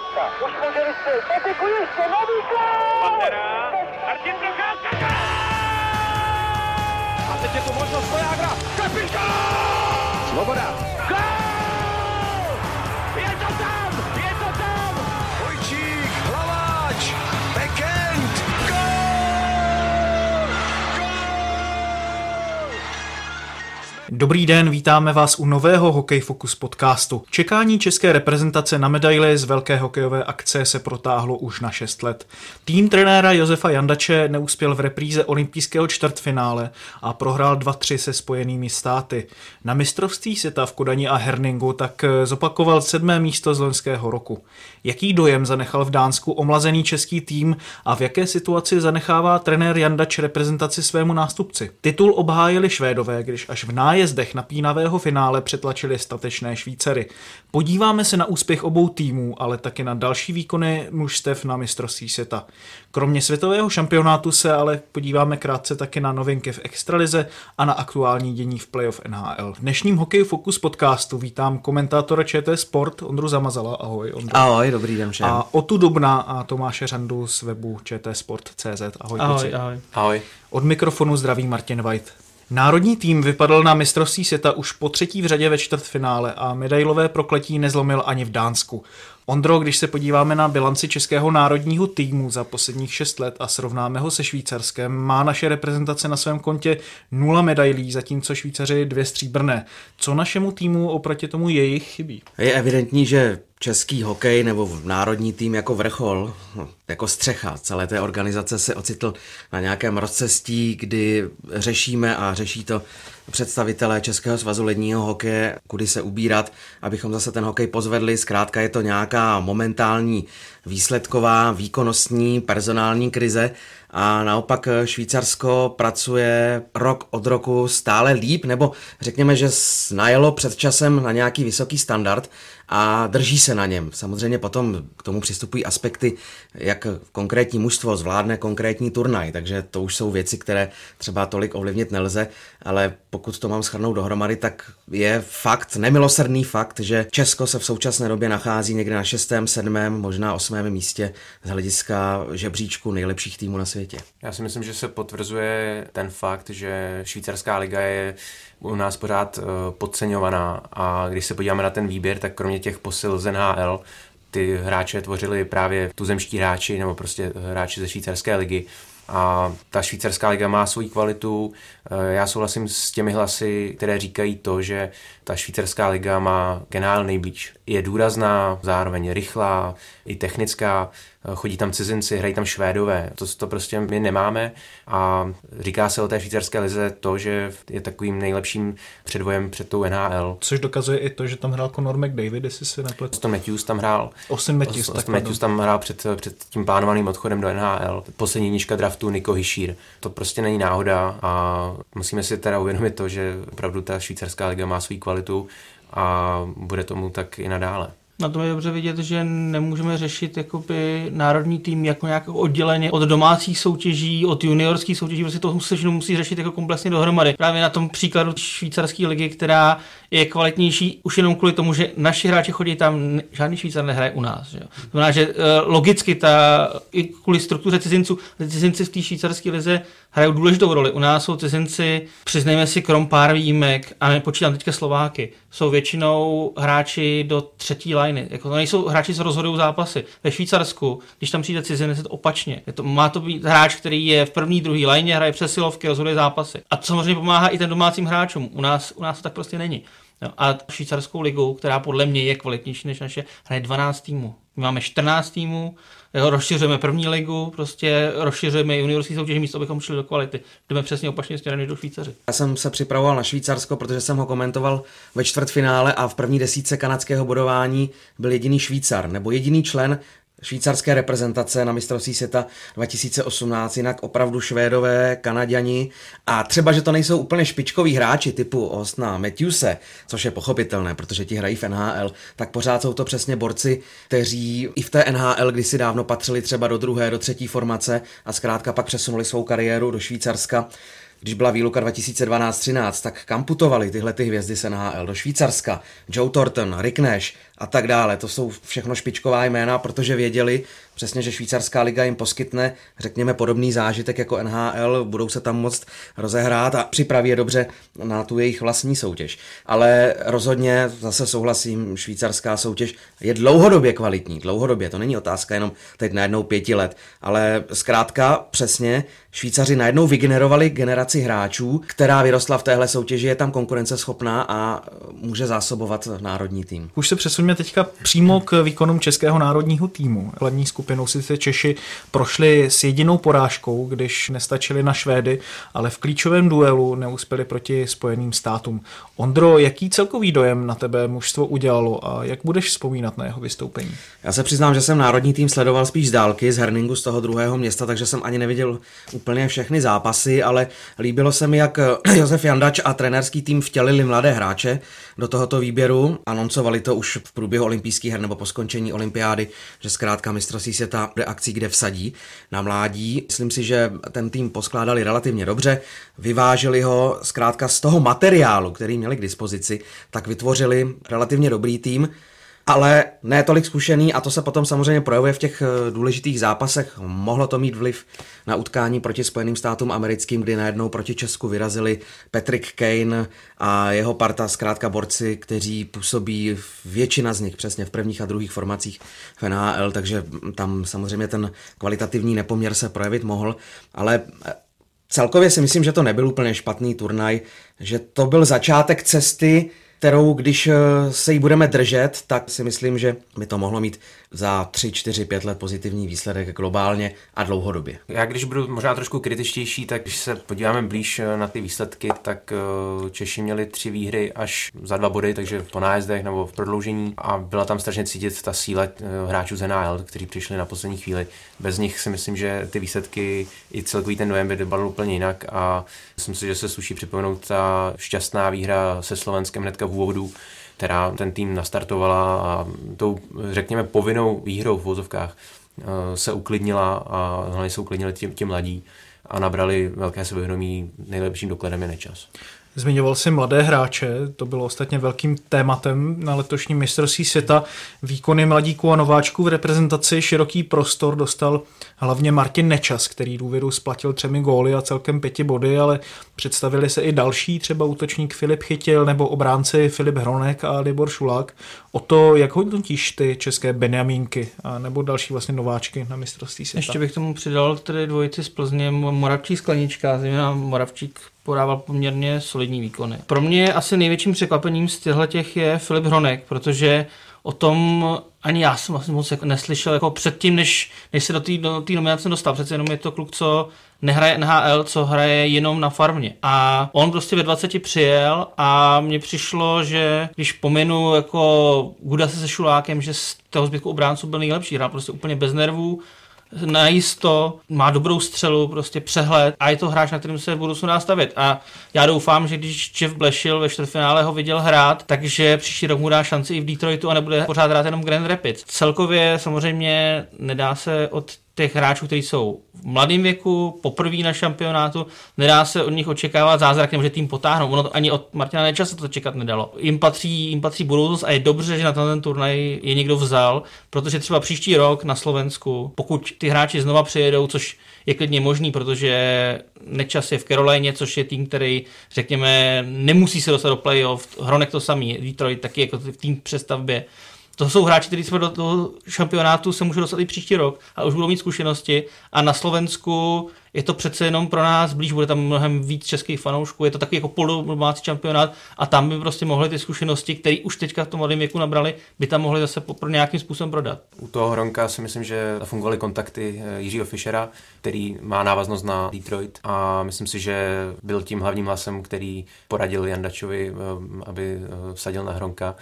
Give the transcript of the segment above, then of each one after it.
místa. Už může vystřelit. Patiku ještě, nový gol! Pantera, Martin Procházka! A teď je tu možnost Vojágra, Kapitán! Svoboda! Dobrý den, vítáme vás u nového Hokej Focus podcastu. Čekání české reprezentace na medaily z velké hokejové akce se protáhlo už na 6 let. Tým trenéra Josefa Jandače neuspěl v repríze olympijského čtvrtfinále a prohrál 2-3 se spojenými státy. Na mistrovství světa v Kodani a Herningu tak zopakoval sedmé místo z loňského roku. Jaký dojem zanechal v Dánsku omlazený český tým a v jaké situaci zanechává trenér Jandač reprezentaci svému nástupci? Titul obhájili Švédové, když až v nájezdech napínavého finále přetlačili statečné Švýcery. Podíváme se na úspěch obou týmů, ale taky na další výkony mužstev na mistrovství světa. Kromě světového šampionátu se ale podíváme krátce taky na novinky v Extralize a na aktuální dění v playoff NHL. V dnešním Hokej Focus podcastu vítám komentátora ČT Sport Ondru Zamazala. Ahoj, Ondru. Ahoj, dobrý den všem. A Otu Dubna a Tomáše Řandu z webu čtsport.cz. Ahoj, Ahoj, kluci. ahoj. Ahoj. Od mikrofonu zdraví Martin White. Národní tým vypadl na mistrovství světa už po třetí v řadě ve čtvrtfinále a medailové prokletí nezlomil ani v Dánsku. Ondro, když se podíváme na bilanci českého národního týmu za posledních šest let a srovnáme ho se Švýcarskem, má naše reprezentace na svém kontě nula medailí, zatímco Švýcaři dvě stříbrné. Co našemu týmu oproti tomu jejich chybí? Je evidentní, že český hokej nebo národní tým jako vrchol, no, jako střecha celé té organizace se ocitl na nějakém rozcestí, kdy řešíme a řeší to představitelé Českého svazu ledního hokeje, kudy se ubírat, abychom zase ten hokej pozvedli. Zkrátka je to nějaká momentální výsledková, výkonnostní, personální krize a naopak Švýcarsko pracuje rok od roku stále líp, nebo řekněme, že najelo před časem na nějaký vysoký standard a drží se na něm. Samozřejmě potom k tomu přistupují aspekty, jak konkrétní mužstvo zvládne konkrétní turnaj, takže to už jsou věci, které třeba tolik ovlivnit nelze, ale pokud to mám schrnout dohromady, tak je fakt, nemilosrdný fakt, že Česko se v současné době nachází někde na 6., 7., možná 8. místě z hlediska žebříčku nejlepších týmů na světě. Já si myslím, že se potvrzuje ten fakt, že švýcarská liga je u nás pořád uh, podceňovaná a když se podíváme na ten výběr, tak kromě těch posil z NHL, ty hráče tvořili právě tuzemští hráči nebo prostě hráči ze švýcarské ligy a ta švýcarská liga má svoji kvalitu. Já souhlasím s těmi hlasy, které říkají to, že ta švýcarská liga má generál nejblíž. Je důrazná, zároveň rychlá, i technická, chodí tam cizinci, hrají tam Švédové. To, to prostě my nemáme a říká se o té švýcarské lize to, že je takovým nejlepším předvojem před tou NHL. Což dokazuje i to, že tam hrál Conor McDavid, jestli si nepletu. Austin Matthews tam hrál. Austin Matthews, Austin tak Matthews tam hrál před, před tím plánovaným odchodem do NHL. Poslední nížka draftu Niko Hischier. To prostě není náhoda a musíme si teda uvědomit to, že opravdu ta švýcarská liga má svou kvalitu a bude tomu tak i nadále. Na tom je dobře vidět, že nemůžeme řešit jakoby národní tým jako nějak odděleně od domácích soutěží, od juniorských soutěží, prostě to musí, musí řešit jako komplexně dohromady. Právě na tom příkladu švýcarské ligy, která je kvalitnější už jenom kvůli tomu, že naši hráči chodí tam, žádný Švýcar nehraje u nás. Že? To znamená, že logicky ta, i kvůli struktuře cizinců, cizinci v té švýcarské lize hrajou důležitou roli. U nás jsou cizinci, přiznejme si, krom pár výjimek, a nepočítám teďka Slováky, jsou většinou hráči do třetí liny. Jako to nejsou hráči, co rozhodují zápasy. Ve Švýcarsku, když tam přijde cizinec, je to opačně. Je to, má to být hráč, který je v první, druhé lajně, hraje přesilovky, rozhoduje zápasy. A to samozřejmě pomáhá i ten domácím hráčům. U nás, u nás to tak prostě není. No, a švýcarskou ligu, která podle mě je kvalitnější než naše, hraje 12 týmů. My máme 14 týmů, jo, rozšiřujeme první ligu, prostě rozšiřujeme juniorský soutěž místo, abychom šli do kvality. Jdeme přesně opačně směrem než do Švýcaři. Já jsem se připravoval na Švýcarsko, protože jsem ho komentoval ve čtvrtfinále a v první desítce kanadského bodování byl jediný Švýcar, nebo jediný člen švýcarské reprezentace na mistrovství světa 2018, jinak opravdu Švédové, Kanaděni a třeba, že to nejsou úplně špičkoví hráči typu Ostna Matthewse, což je pochopitelné, protože ti hrají v NHL, tak pořád jsou to přesně borci, kteří i v té NHL kdysi dávno patřili třeba do druhé, do třetí formace a zkrátka pak přesunuli svou kariéru do Švýcarska když byla výluka 2012-13, tak kam putovali tyhle ty hvězdy z NHL? Do Švýcarska, Joe Thornton, Rick Nash a tak dále. To jsou všechno špičková jména, protože věděli přesně, že švýcarská liga jim poskytne, řekněme, podobný zážitek jako NHL, budou se tam moct rozehrát a připraví je dobře na tu jejich vlastní soutěž. Ale rozhodně zase souhlasím, švýcarská soutěž je dlouhodobě kvalitní, dlouhodobě, to není otázka jenom teď najednou pěti let, ale zkrátka přesně Švýcaři najednou vygenerovali generaci hráčů, která vyrostla v téhle soutěži, je tam konkurenceschopná a může zásobovat národní tým. Už se přesuneme teďka přímo k výkonům českého národního týmu. Hlavní skupinou sice Češi prošli s jedinou porážkou, když nestačili na Švédy, ale v klíčovém duelu neuspěli proti Spojeným státům. Ondro, jaký celkový dojem na tebe mužstvo udělalo a jak budeš vzpomínat na jeho vystoupení? Já se přiznám, že jsem národní tým sledoval spíš z dálky, z Herningu, z toho druhého města, takže jsem ani neviděl úplně všechny zápasy, ale líbilo se mi, jak Josef Jandač a trenerský tým vtělili mladé hráče do tohoto výběru. Anoncovali to už v průběhu olympijských her nebo po skončení olympiády, že zkrátka mistrovství světa bude akcí, kde vsadí na mládí. Myslím si, že ten tým poskládali relativně dobře, vyvážili ho zkrátka z toho materiálu, který měli k dispozici, tak vytvořili relativně dobrý tým ale ne tolik zkušený a to se potom samozřejmě projevuje v těch eh, důležitých zápasech. Mohlo to mít vliv na utkání proti Spojeným státům americkým, kdy najednou proti Česku vyrazili Patrick Kane a jeho parta, zkrátka borci, kteří působí většina z nich přesně v prvních a druhých formacích v NHL, takže tam samozřejmě ten kvalitativní nepoměr se projevit mohl, ale eh, celkově si myslím, že to nebyl úplně špatný turnaj, že to byl začátek cesty kterou, když eh, se jí budeme držet, tak si myslím, že by to mohlo mít za 3, 4, 5 let pozitivní výsledek globálně a dlouhodobě. Já když budu možná trošku kritičtější, tak když se podíváme blíž eh, na ty výsledky, tak eh, Češi měli tři výhry až za dva body, takže po nájezdech nebo v prodloužení a byla tam strašně cítit ta síla hráčů z NHL, kteří přišli na poslední chvíli. Bez nich si myslím, že ty výsledky i celkový ten dojem by dopadl úplně jinak a myslím si, že se sluší připomenout ta šťastná výhra se Slovenskem hnedka úvodu, která ten tým nastartovala a tou, řekněme, povinnou výhrou v vozovkách eh, se uklidnila a hlavně se uklidnili ti, ti mladí a nabrali velké sebevědomí. Nejlepším dokladem je nečas. Zmiňoval si mladé hráče, to bylo ostatně velkým tématem na letošním mistrovství světa. Výkony mladíků a nováčků v reprezentaci široký prostor dostal hlavně Martin Nečas, který důvěru splatil třemi góly a celkem pěti body, ale představili se i další, třeba útočník Filip Chytil nebo obránci Filip Hronek a Libor Šulák. O to, jak hodnotíš ty české Benjamínky a nebo další vlastně nováčky na mistrovství světa? Ještě bych tomu přidal tedy dvojici z Plzně Moravčí Sklenička, zejména Moravčík podával poměrně solidní výkony. Pro mě asi největším překvapením z těch je Filip Hronek, protože o tom ani já jsem vlastně moc jako neslyšel jako předtím, než, než se do té do nominace dostal. Přece jenom je to kluk, co nehraje NHL, co hraje jenom na farmě. A on prostě ve 20 přijel a mně přišlo, že když pominu jako Gudase se Šulákem, že z toho zbytku obránců byl nejlepší, hrál prostě úplně bez nervů, najisto, má dobrou střelu, prostě přehled a je to hráč, na kterým se v budoucnu dá stavět. A já doufám, že když Jeff Blešil ve čtvrtfinále ho viděl hrát, takže příští rok mu dá šanci i v Detroitu a nebude pořád hrát jenom Grand Rapids. Celkově samozřejmě nedá se od těch hráčů, kteří jsou v mladém věku, poprvé na šampionátu, nedá se od nich očekávat zázrak, že tým potáhnou. Ono to, ani od Martina Nečase to čekat nedalo. Jim patří, jim patří budoucnost a je dobře, že na ten turnaj je někdo vzal, protože třeba příští rok na Slovensku, pokud ty hráči znova přijedou, což je klidně možný, protože Nečas je v Caroline, což je tým, který, řekněme, nemusí se dostat do playoff. Hronek to samý, Detroit taky jako v tým přestavbě to jsou hráči, kteří jsme do toho šampionátu se můžou dostat i příští rok a už budou mít zkušenosti. A na Slovensku je to přece jenom pro nás blíž, bude tam mnohem víc českých fanoušků, je to takový jako polodomácí šampionát a tam by prostě mohly ty zkušenosti, které už teďka v tom mladém věku nabrali, by tam mohli zase pro nějakým způsobem prodat. U toho Hronka si myslím, že fungovaly kontakty eh, Jiřího Fischera, který má návaznost na Detroit a myslím si, že byl tím hlavním hlasem, který poradil Jandačovi, eh, aby eh, vsadil na Hronka.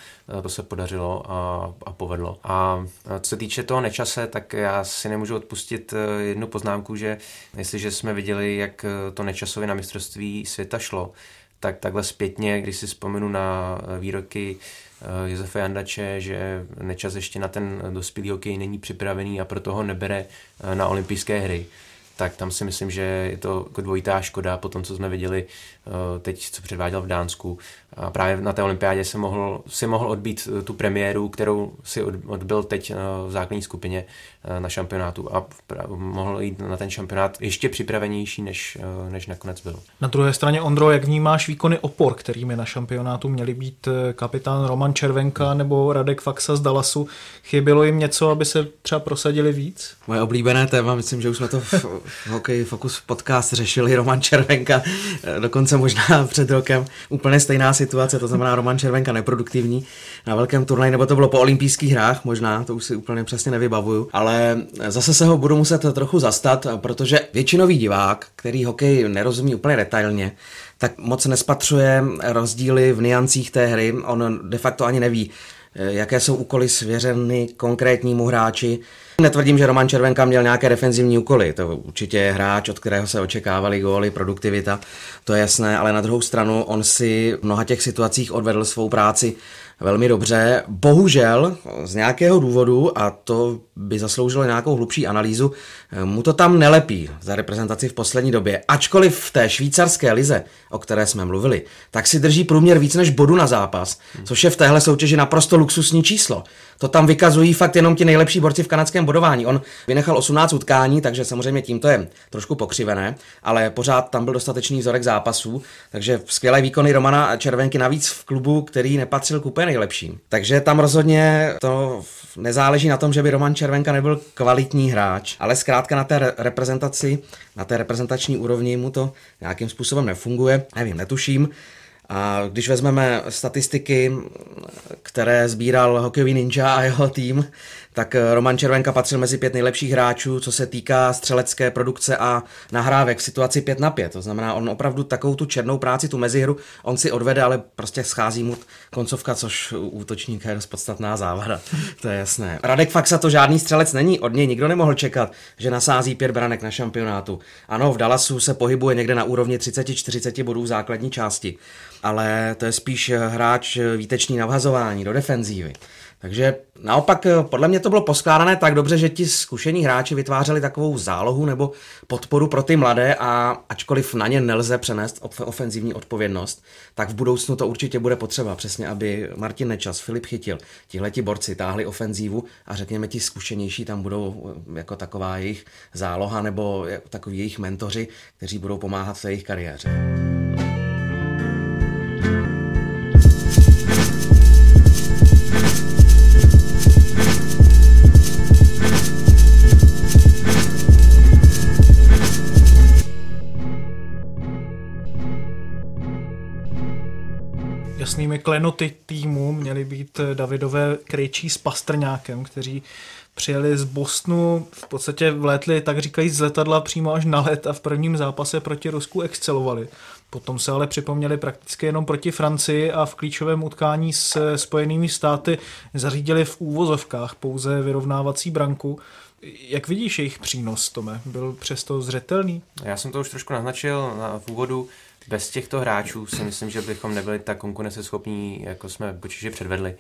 To se podařilo a, a povedlo. A co se týče toho nečase, tak já si nemůžu odpustit jednu poznámku, že jestli jestliže jsme viděli, jak eh, to nečasově na mistrovství světa šlo, tak takhle zpětně, když si vzpomenu na eh, výroky eh, Josefa Jandače, že nečas ještě na ten dospělý hokej není připravený a proto ho nebere na olympijské hry, tak tam si myslím, že je to jako dvojitá škoda po tom, co jsme viděli teď, co předváděl v Dánsku. A právě na té olympiádě se mohl, si mohl odbít tu premiéru, kterou si odbil teď v základní skupině na šampionátu a mohl jít na ten šampionát ještě připravenější, než, než nakonec byl. Na druhé straně, Ondro, jak vnímáš výkony opor, kterými na šampionátu měli být kapitán Roman Červenka nebo Radek Faxa z Dallasu? Chybělo jim něco, aby se třeba prosadili víc? Moje oblíbené téma, myslím, že už jsme to v, v Hokej Focus podcast řešili, Roman Červenka, dokonce možná před rokem. Úplně stejná situace, to znamená Roman Červenka neproduktivní na velkém turnaji, nebo to bylo po olympijských hrách možná, to už si úplně přesně nevybavuju, ale zase se ho budu muset trochu zastat, protože většinový divák, který hokej nerozumí úplně detailně, tak moc nespatřuje rozdíly v niancích té hry, on de facto ani neví, jaké jsou úkoly svěřeny konkrétnímu hráči. Netvrdím, že Roman Červenka měl nějaké defenzivní úkoly, to určitě je hráč, od kterého se očekávali góly, produktivita, to je jasné, ale na druhou stranu on si v mnoha těch situacích odvedl svou práci velmi dobře. Bohužel z nějakého důvodu, a to by zasloužilo nějakou hlubší analýzu, mu to tam nelepí za reprezentaci v poslední době. Ačkoliv v té švýcarské lize, o které jsme mluvili, tak si drží průměr víc než bodu na zápas, což je v téhle soutěži naprosto luxusní číslo. To tam vykazují fakt jenom ti nejlepší borci v kanadském bodování. On vynechal 18 utkání, takže samozřejmě tím to je trošku pokřivené, ale pořád tam byl dostatečný vzorek zápasů, takže skvělé výkony Romana Červenky navíc v klubu, který nepatřil k úplně nejlepším. Takže tam rozhodně to nezáleží na tom, že by Roman Červenka nebyl kvalitní hráč, ale zkrátka na té reprezentaci, na té reprezentační úrovni mu to nějakým způsobem nefunguje. Nevím, netuším. A když vezmeme statistiky, které sbíral hokejový ninja a jeho tým, tak eh, Roman Červenka patřil mezi pět nejlepších hráčů, co se týká střelecké produkce a nahrávek v situaci 5 na 5. To znamená, on opravdu takovou tu černou práci, tu mezihru, on si odvede, ale prostě schází mu koncovka, což u útočníka je dost podstatná závada. to je jasné. Radek Faxa to žádný střelec není, od něj nikdo nemohl čekat, že nasází pět branek na šampionátu. Ano, v Dallasu se pohybuje někde na úrovni 30-40 bodů v základní části, ale to je spíš hráč výtečný navhazování do defenzívy. Takže naopak eh, podle mě to bylo poskládané tak dobře, že ti zkušení hráči vytvářeli takovou zálohu nebo podporu pro ty mladé a ačkoliv na ně nelze přenést ofenzivní odpovědnost, tak v budoucnu to určitě bude potřeba. Přesně, aby Martin Nečas, Filip Chytil, tihleti borci táhli ofenzívu a řekněme ti zkušenější tam budou eh, jako taková jejich záloha nebo takový jejich mentoři, kteří budou pomáhat v jejich kariéře. Jasnými klenoty týmu měli být Davidové Krejčí s Pastrňákem, kteří přijeli z Bostonu, v podstatě vlétli, tak říkají, z letadla přímo až na let a v prvním zápase proti Rusku excelovali. Potom se ale připomněli prakticky jenom proti Francii a v klíčovém utkání s Spojenými státy zařídili v úvozovkách pouze vyrovnávací branku. Jak vidíš jejich přínos, Tome? Byl přesto zřetelný? Já jsem to už trošku naznačil na, v úvodu bez těchto hráčů si myslím, že bychom nebyli tak konkurenceschopní, jako jsme počíši předvedli.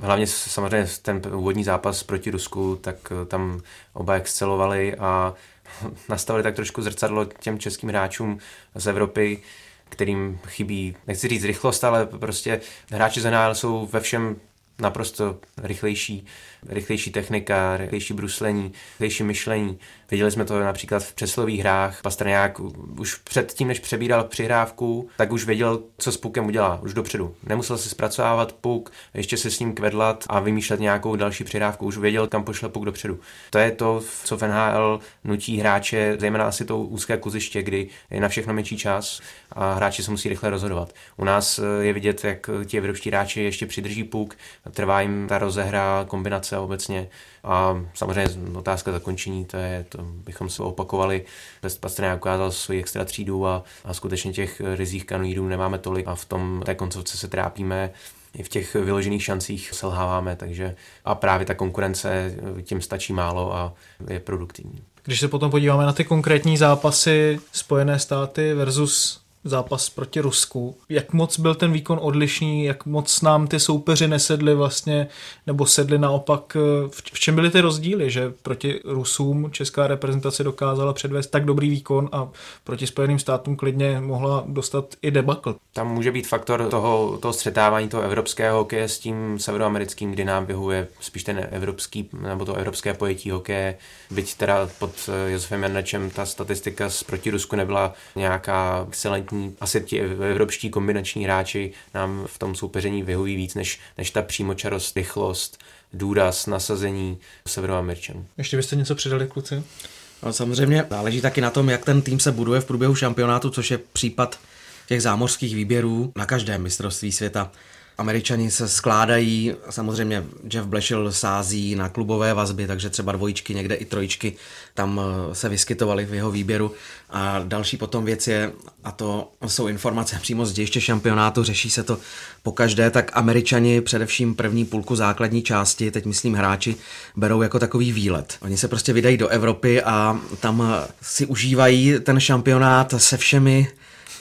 Hlavně samozřejmě ten úvodní zápas proti Rusku, tak eh, tam oba excelovali a nastavili tak trošku zrcadlo těm českým hráčům z Evropy, kterým chybí, nechci říct rychlost, ale prostě hráči z NHL jsou ve všem naprosto rychlejší, rychlejší technika, rychlejší bruslení, rychlejší myšlení. Viděli jsme to například v přeslových hrách. Pastrňák už před tím, než přebíral přihrávku, tak už věděl, co s pukem udělá, už dopředu. Nemusel si zpracovávat puk, ještě se s ním kvedlat a vymýšlet nějakou další přihrávku. Už věděl, kam pošle puk dopředu. To je to, co v NHL nutí hráče, zejména asi to úzké kuziště, kdy je na všechno menší čas a hráči se musí rychle rozhodovat. U nás je vidět, jak ti evropští hráči ještě přidrží puk, trvá jim ta rozehra, kombinace obecně a samozřejmě otázka zakončení, to je, to bychom se opakovali. Bez Pastrňák ukázal svoji extra třídu a, a skutečně těch rizích kanoidů nemáme tolik a v tom té koncovce se trápíme i v těch vyložených šancích selháváme, takže a právě ta konkurence tím stačí málo a je produktivní. Když se potom podíváme na ty konkrétní zápasy Spojené státy versus zápas proti Rusku. Jak moc byl ten výkon odlišný, jak moc nám ty soupeři nesedli vlastně, nebo sedli naopak, v čem byly ty rozdíly, že proti Rusům česká reprezentace dokázala předvést tak dobrý výkon a proti Spojeným státům klidně mohla dostat i debakl. Tam může být faktor toho, toho střetávání toho evropského hokeje s tím severoamerickým, kdy nám vyhuje spíš ten evropský, nebo to evropské pojetí hokeje, byť teda pod Josefem Janečem ta statistika proti Rusku nebyla nějaká excelentní. Asi ti evropští kombinační hráči nám v tom soupeření vyhoví víc než, než ta přímočarost, rychlost, důraz, nasazení severoameričanů. Ještě byste něco přidali, kluci? No, samozřejmě záleží taky na tom, jak ten tým se buduje v průběhu šampionátu, což je případ těch zámořských výběrů na každém mistrovství světa. Američani se skládají, samozřejmě Jeff Blešil sází na klubové vazby, takže třeba dvojičky, někde i trojičky tam eh, se vyskytovaly v jeho výběru. A další potom věc je, a to jsou informace přímo z dějiště šampionátu, řeší se to po každé, tak Američani především první půlku základní části, teď myslím hráči, berou jako takový výlet. Oni se prostě vydají do Evropy a tam si užívají ten šampionát se všemi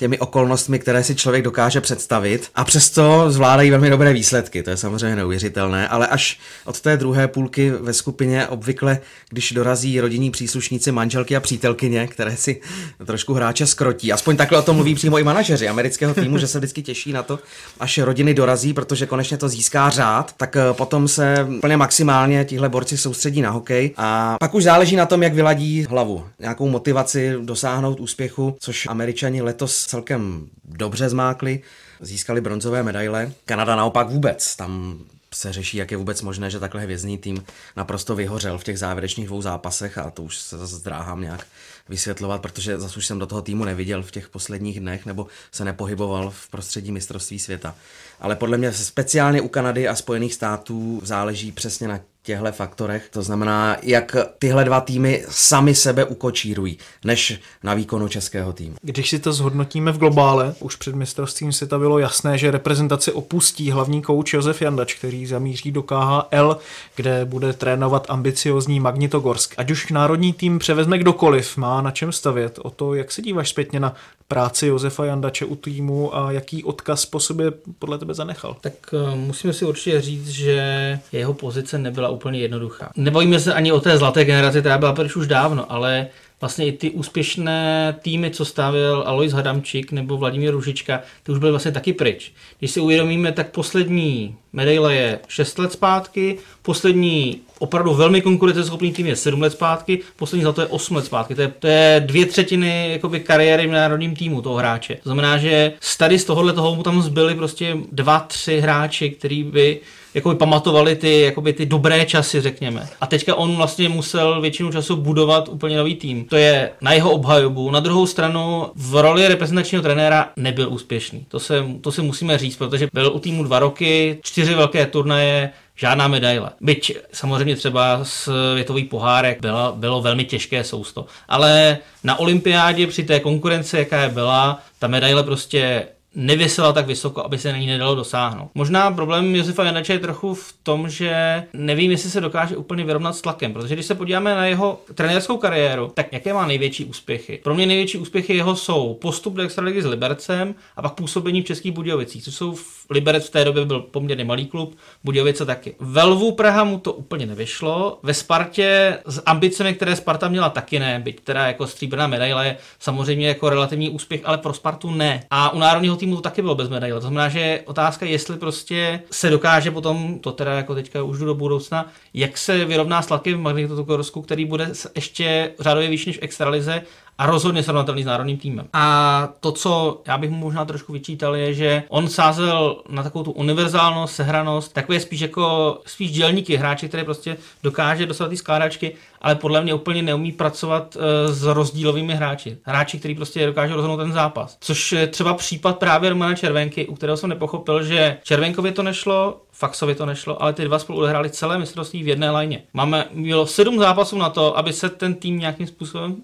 těmi okolnostmi, které si člověk dokáže představit a přesto zvládají velmi dobré výsledky. To je samozřejmě neuvěřitelné, ale až od té druhé půlky ve skupině obvykle, když dorazí rodinní příslušníci, manželky a přítelkyně, které si trošku hráče skrotí. Aspoň takhle o tom mluví přímo i manažeři amerického týmu, že se vždycky těší na to, až rodiny dorazí, protože konečně to získá řád, tak eh, potom se plně maximálně tihle borci soustředí na hokej a pak už záleží na tom, jak vyladí hlavu, nějakou motivaci dosáhnout úspěchu, což američani letos celkem dobře zmákli, získali bronzové medaile. Kanada naopak vůbec, tam se řeší, jak je vůbec možné, že takhle hvězdný tým naprosto vyhořel v těch závěrečných dvou zápasech a to už se zase zdráhám nějak vysvětlovat, protože zase už jsem do toho týmu neviděl v těch posledních dnech nebo se nepohyboval v prostředí mistrovství světa. Ale podle mě speciálně u Kanady a Spojených států záleží přesně na těchto faktorech. To znamená, jak tyhle dva týmy sami sebe ukočírují, než na výkonu českého týmu. Když si to zhodnotíme v globále, už před mistrovstvím světa bylo jasné, že reprezentaci opustí hlavní kouč Josef Jandač, který zamíří do KHL, kde bude trénovat ambiciozní Magnitogorsk. Ať už národní tým převezme kdokoliv, má na čem stavět. O to, jak se díváš zpětně na práci Josefa Jandače u týmu a jaký odkaz po sobě podle tebe zanechal? Tak uh, musíme si určitě říct, že jeho pozice nebyla úplně jednoduchá. Nebojíme se ani o té zlaté generaci, která byla pryč už dávno, ale vlastně i ty úspěšné týmy, co stavěl Alois Hadamčík nebo Vladimír Ružička, ty už byly vlastně taky pryč. Když si uvědomíme, tak poslední medaile je 6 let zpátky, poslední opravdu velmi konkurenceschopný tým je 7 let zpátky, poslední zlato je 8 let zpátky. To je, to je dvě třetiny jakoby, kariéry v národním týmu toho hráče. To znamená, že tady z tohohle toho mu tam zbyli prostě dva, tři hráči, který by jakoby pamatovali ty, jakoby ty dobré časy, řekněme. A teďka on vlastně musel většinu času budovat úplně nový tým. To je na jeho obhajobu. Na druhou stranu v roli reprezentačního trenéra nebyl úspěšný. To se, to se musíme říct, protože byl u týmu dva roky, čtyři velké turnaje, žádná medaile. Byť samozřejmě třeba světový pohárek bylo, bylo velmi těžké sousto. Ale na olympiádě při té konkurenci, jaká je byla, ta medaile prostě nevěsela tak vysoko, aby se na ní nedalo dosáhnout. Možná problém Josefa Janače je trochu v tom, že nevím, jestli se dokáže úplně vyrovnat s tlakem, protože když se podíváme na jeho trenérskou kariéru, tak jaké má největší úspěchy? Pro mě největší úspěchy jeho jsou postup do extraligy s Libercem a pak působení v Českých Budějovicích, což jsou v Liberec v té době byl poměrně malý klub, Budějovice taky. Ve Lvu Praha mu to úplně nevyšlo, ve Spartě s ambicemi, které Sparta měla taky ne, byť teda jako stříbrná medaile je samozřejmě jako relativní úspěch, ale pro Spartu ne. A u národního týmu to taky bylo bez medaile. To znamená, že otázka, jestli prostě se dokáže potom, to teda jako teďka už jdu do budoucna, jak se vyrovná s tlakem v Magnitogorsku, který bude ještě řádově výš než extralize a rozhodně srovnatelný s národním týmem. A to, co já bych mu možná trošku vyčítal, je, že on sázel na takovou tu univerzálnost, sehranost, takové spíš jako spíš dělníky, hráči, které prostě dokáže dostat ty skládačky, ale podle mě úplně neumí pracovat uh, s rozdílovými hráči. Hráči, kteří prostě dokážou rozhodnout ten zápas. Což je třeba případ právě Romana Červenky, u kterého jsem nepochopil, že Červenkovi to nešlo, Faxovi to nešlo, ale ty dva spolu odehráli celé mistrovství v jedné lajně. Máme, bylo sedm zápasů na to, aby se ten tým nějakým způsobem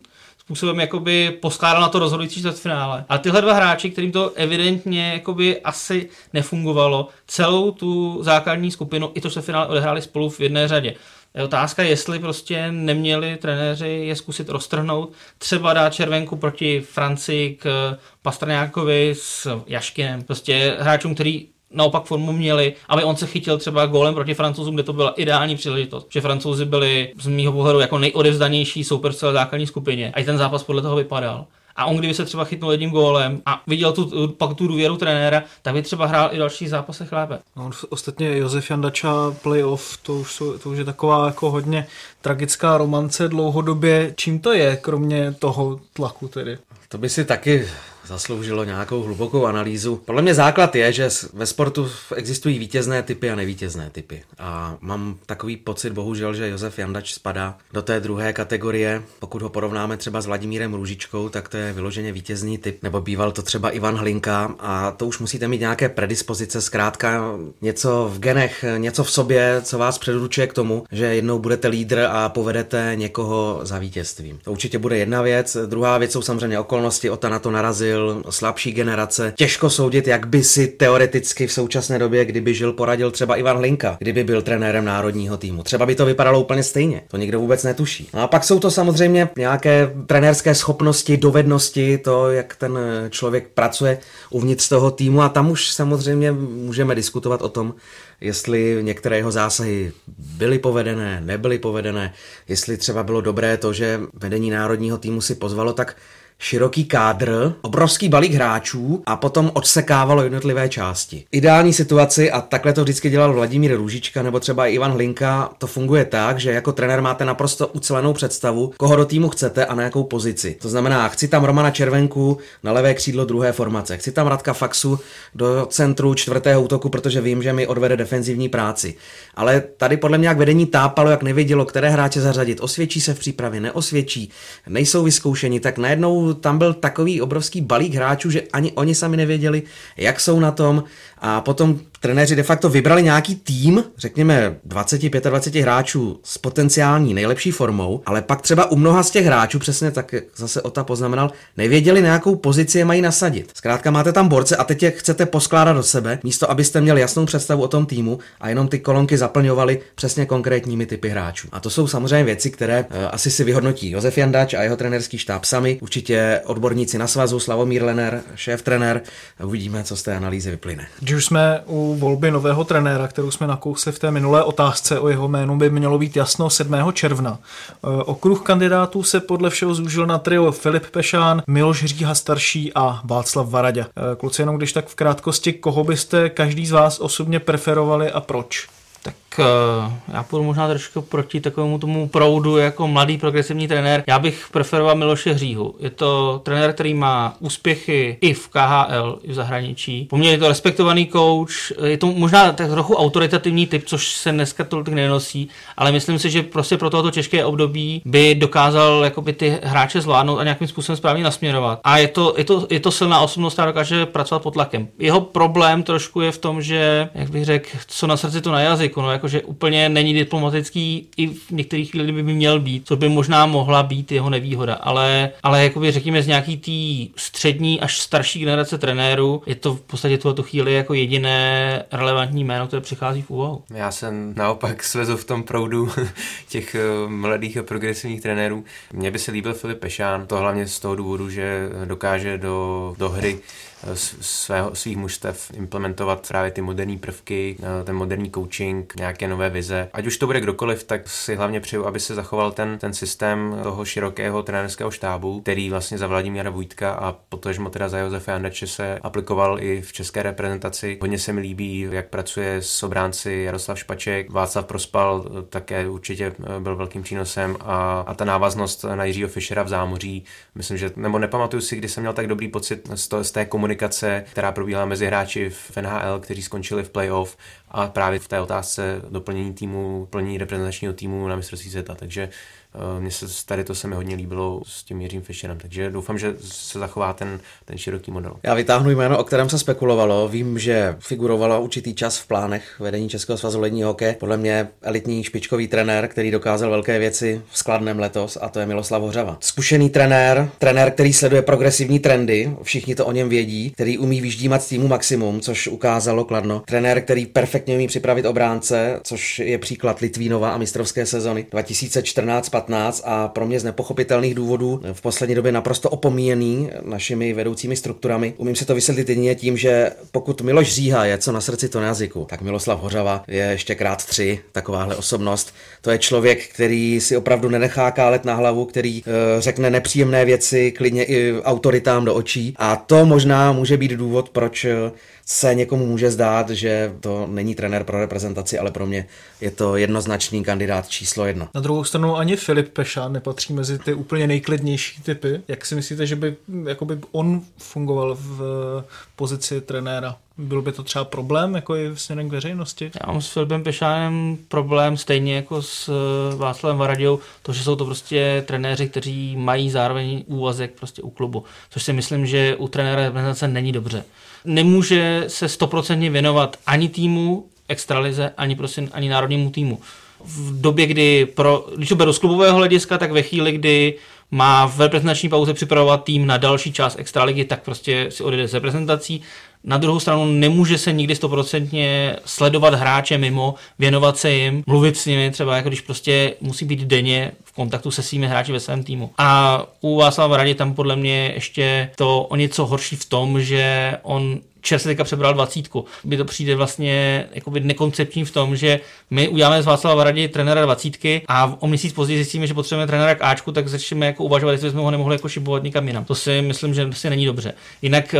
způsobem jakoby poskládal na to rozhodující čtvrtfinále. A tyhle dva hráči, kterým to evidentně jakoby asi nefungovalo, celou tu základní skupinu i to čtvrtfinále odehráli spolu v jedné řadě. Je otázka, jestli prostě neměli trenéři je zkusit roztrhnout, třeba dát červenku proti Francii k Pastrňákovi s Jaškinem, prostě hráčům, který naopak formu měli, aby on se chytil třeba gólem proti francouzům, kde to byla ideální příležitost. Že francouzi byli z mýho pohledu jako nejodevzdanější soupeř celé základní skupině. A i ten zápas podle toho vypadal. A on kdyby se třeba chytnul jedním gólem a viděl tu, pak tu důvěru trenéra, tak by třeba hrál i další zápasech lépe. No, ostatně Josef Jandača playoff, to už, jsou, to už je taková jako hodně tragická romance dlouhodobě. Čím to je, kromě toho tlaku tedy? To by si taky zasloužilo nějakou hlubokou analýzu. Podle mě základ je, že ve sportu existují vítězné typy a nevítězné typy. A mám takový pocit, bohužel, že Josef Jandač spadá do té druhé kategorie. Pokud ho porovnáme třeba s Vladimírem Růžičkou, tak to je vyloženě vítězný typ. Nebo býval to třeba Ivan Hlinka a to už musíte mít nějaké predispozice, zkrátka něco v genech, něco v sobě, co vás předurčuje k tomu, že jednou budete lídr a povedete někoho za vítězstvím. To určitě bude jedna věc. Druhá věc jsou samozřejmě okolnosti, Ota na to narazil žil, slabší generace. Těžko soudit, jak by si teoreticky v současné době, kdyby žil, poradil třeba Ivan Hlinka, kdyby byl trenérem národního týmu. Třeba by to vypadalo úplně stejně. To nikdo vůbec netuší. No a pak jsou to samozřejmě nějaké trenérské schopnosti, dovednosti, to, jak ten člověk pracuje uvnitř toho týmu a tam už samozřejmě můžeme diskutovat o tom, jestli některé jeho zásahy byly povedené, nebyly povedené, jestli třeba bylo dobré to, že vedení národního týmu si pozvalo tak široký kádr, obrovský balík hráčů a potom odsekávalo jednotlivé části. Ideální situaci, a takhle to vždycky dělal Vladimír Růžička nebo třeba Ivan Hlinka, to funguje tak, že jako trenér máte naprosto ucelenou představu, koho do týmu chcete a na jakou pozici. To znamená, chci tam Romana Červenku na levé křídlo druhé formace, chci tam Radka Faxu do centru čtvrtého útoku, protože vím, že mi odvede defenzivní práci. Ale tady podle mě jak vedení tápalo, jak nevědělo, které hráče zařadit. Osvědčí se v přípravě, neosvědčí, nejsou vyzkoušeni, tak najednou tam byl takový obrovský balík hráčů, že ani oni sami nevěděli, jak jsou na tom. A potom trenéři de facto vybrali nějaký tým, řekněme 20-25 hráčů s potenciální nejlepší formou, ale pak třeba u mnoha z těch hráčů, přesně tak zase Ota poznamenal, nevěděli, na jakou pozici je mají nasadit. Zkrátka máte tam borce a teď je chcete poskládat do sebe, místo abyste měli jasnou představu o tom týmu a jenom ty kolonky zaplňovali přesně konkrétními typy hráčů. A to jsou samozřejmě věci, které uh, asi si vyhodnotí Josef Jandač a jeho trenerský štáb sami, určitě odborníci na svazu, Slavomír Lener, šéf trenér. Uvidíme, co z té analýzy vyplyne. Když jsme u volby nového trenéra, kterou jsme nakousli v té minulé otázce o jeho jménu, by mělo být jasno 7. června. E, okruh kandidátů se podle všeho zúžil na trio Filip Pešán, Miloš Říha starší a Václav Varadě. E, kluci, jenom když tak v krátkosti, koho byste každý z vás osobně preferovali a proč? Tak uh, já půjdu možná trošku proti takovému tomu proudu jako mladý progresivní trenér. Já bych preferoval Miloše Hříhu. Je to trenér, který má úspěchy i v KHL, i v zahraničí. Poměrně je to respektovaný coach, je to možná tak trochu autoritativní typ, což se dneska tolik nenosí, ale myslím si, že prostě pro tohoto těžké období by dokázal jakoby ty hráče zvládnout a nějakým způsobem správně nasměrovat. A je to, je to, je to silná osobnost, která dokáže pracovat pod tlakem. Jeho problém trošku je v tom, že, jak bych řekl, co na srdci, to na jazyku. No, jakože úplně není diplomatický, i v některých chvíli by měl být, co by možná mohla být jeho nevýhoda, ale, ale jakoby řekněme z nějaký tý střední až starší generace trenérů je to v podstatě tuhle chvíli jako jediné relevantní jméno, které přichází v úvahu. Já jsem naopak svezu v tom proudu těch eh, mladých a progresivních trenérů. Mně by se líbil Filip Pešán, to hlavně z toho důvodu, že dokáže do, do hry svého, svých mužstev implementovat právě ty moderní prvky, eh, ten moderní coaching, nějaké nové vize. Ať už to bude kdokoliv, tak si hlavně přeju, aby se zachoval ten, ten systém toho širokého trenérského štábu, který vlastně za Vladimíra Vujtka a potažmo teda za Josefa Jandače se aplikoval i v české reprezentaci. Hodně se mi líbí, jak pracuje s obránci Jaroslav Špaček, Václav Prospal eh, také určitě eh, byl velkým přínosem a, a ta návaznost na Jiřího Fischera v zámoří, myslím, že, nebo nepamatuju si, kdy jsem měl tak dobrý pocit z, to, z té komunikace, která probíhala mezi hráči v NHL, kteří skončili v playoff a právě v té otázce doplnění týmu, plnění reprezentačního týmu na mistrovství světa. Takže mně se tady to se mi hodně líbilo s tím Jiřím Fischerem, takže doufám, že se zachová ten, ten široký model. Já vytáhnu jméno, o kterém se spekulovalo. Vím, že figurovalo určitý čas v plánech vedení Českého svazu lední hokeje. Podle mě elitní špičkový trenér, který dokázal velké věci v skladném letos, a to je Miloslav Hořava. Zkušený trenér, trenér, který sleduje progresivní trendy, všichni to o něm vědí, který umí vyždímat z týmu maximum, což ukázalo Kladno. Trenér, který perfektně umí připravit obránce, což je příklad Litvínova a mistrovské sezony 2014-15 a pro mě z nepochopitelných důvodů v poslední době naprosto opomíjený našimi vedoucími strukturami. Umím si to vysvětlit jedině tím, že pokud Miloš Říha je co na srdci, to na jazyku, tak Miloslav Hořava je ještě krát tři takováhle osobnost. To je člověk, který si opravdu nenechá kálet na hlavu, který e, řekne nepříjemné věci, klidně i autoritám do očí. A to možná může být důvod, proč se někomu může zdát, že to není trenér pro reprezentaci, ale pro mě je to jednoznačný kandidát číslo jedna. Na druhou stranu ani Filip Peša nepatří mezi ty úplně nejklidnější typy. Jak si myslíte, že by jakoby on fungoval v pozici trenéra? Byl by to třeba problém jako i směrem k veřejnosti? Já mám s Filipem Pešánem problém stejně jako s eh, Václavem Varadějou, to, že jsou to prostě trenéři, kteří mají zároveň úvazek prostě u klubu, což si myslím, že u trenéra reprezentace není dobře nemůže se stoprocentně věnovat ani týmu extralize, ani, prostě, ani národnímu týmu. V době, kdy, pro, když to beru z klubového hlediska, tak ve chvíli, kdy má v reprezentační pauze připravovat tým na další část extraligy, tak prostě si odjede z reprezentací. Na druhou stranu nemůže se nikdy stoprocentně sledovat hráče mimo, věnovat se jim, mluvit s nimi, třeba jako když prostě musí být denně v kontaktu se svými hráči ve svém týmu. A u Václava Radě tam podle mě ještě to o něco horší v tom, že on čerstvě teďka přebral dvacítku. By to přijde vlastně jakoby nekoncepční v tom, že my uděláme z Václava Radě trenéra dvacítky a o měsíc později zjistíme, že potřebujeme trenéra k Ačku, tak začneme jako uvažovat, jestli jsme ho nemohli jako šibovat někam jinam. To si myslím, že si není dobře. Jinak eh,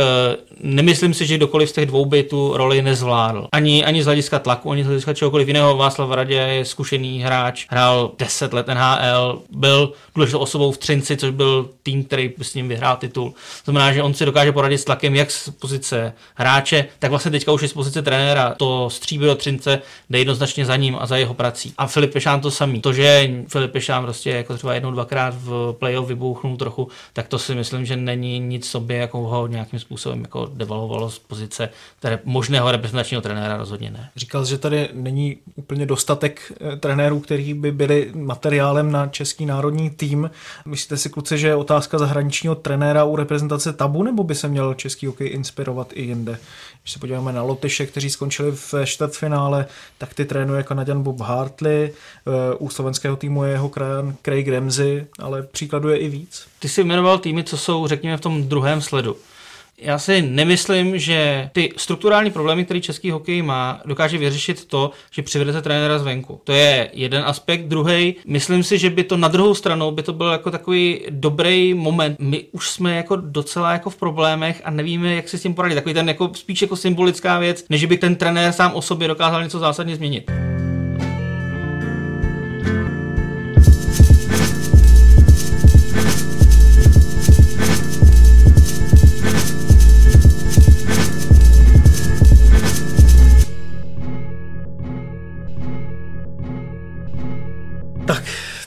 nemyslím si, že kdokoliv z těch dvou by tu roli nezvládl. Ani, ani z hlediska tlaku, ani z hlediska čehokoliv jiného. Václav Radě je zkušený hráč, hrál 10 let NHL, byl důležitou osobou v Třinci, což byl tým, který s ním vyhrál titul. To znamená, že on si dokáže poradit s tlakem jak z pozice hráče, tak vlastně teďka už je z pozice trenéra. To stříbí do Třince jde jednoznačně za ním a za jeho prací. A Filip Pešán to samý. To, že Filip Pešán prostě jako třeba jednou, dvakrát v playoff vybouchnul trochu, tak to si myslím, že není nic sobě, jako ho nějakým způsobem jako devalovalo z pozice které možného reprezentačního trenéra rozhodně ne. Říkal, že tady není úplně dostatek eh, trenérů, kteří by byli materiálem na český národní tým. Myslíte si, kluci, že je otázka zahraničního trenéra u reprezentace tabu, nebo by se měl český hokej inspirovat i jinde? Když se podíváme na Lotyše, kteří skončili v čtvrtfinále, tak ty trénuje Kanaděn Bob Hartley, eh, u slovenského týmu je jeho krajan Craig Ramsey, ale příkladů je i víc. Ty jsi jmenoval týmy, co jsou, řekněme, v tom druhém sledu. Já si nemyslím, že ty strukturální problémy, které český hokej má, dokáže vyřešit to, že přivedete trenéra zvenku. To je jeden aspekt. Druhý, myslím si, že by to na druhou stranu by to byl jako takový dobrý moment. My už jsme jako docela jako v problémech a nevíme, jak si s tím poradit. Takový ten jako spíš jako symbolická věc, než by ten trenér sám o sobě dokázal něco zásadně změnit.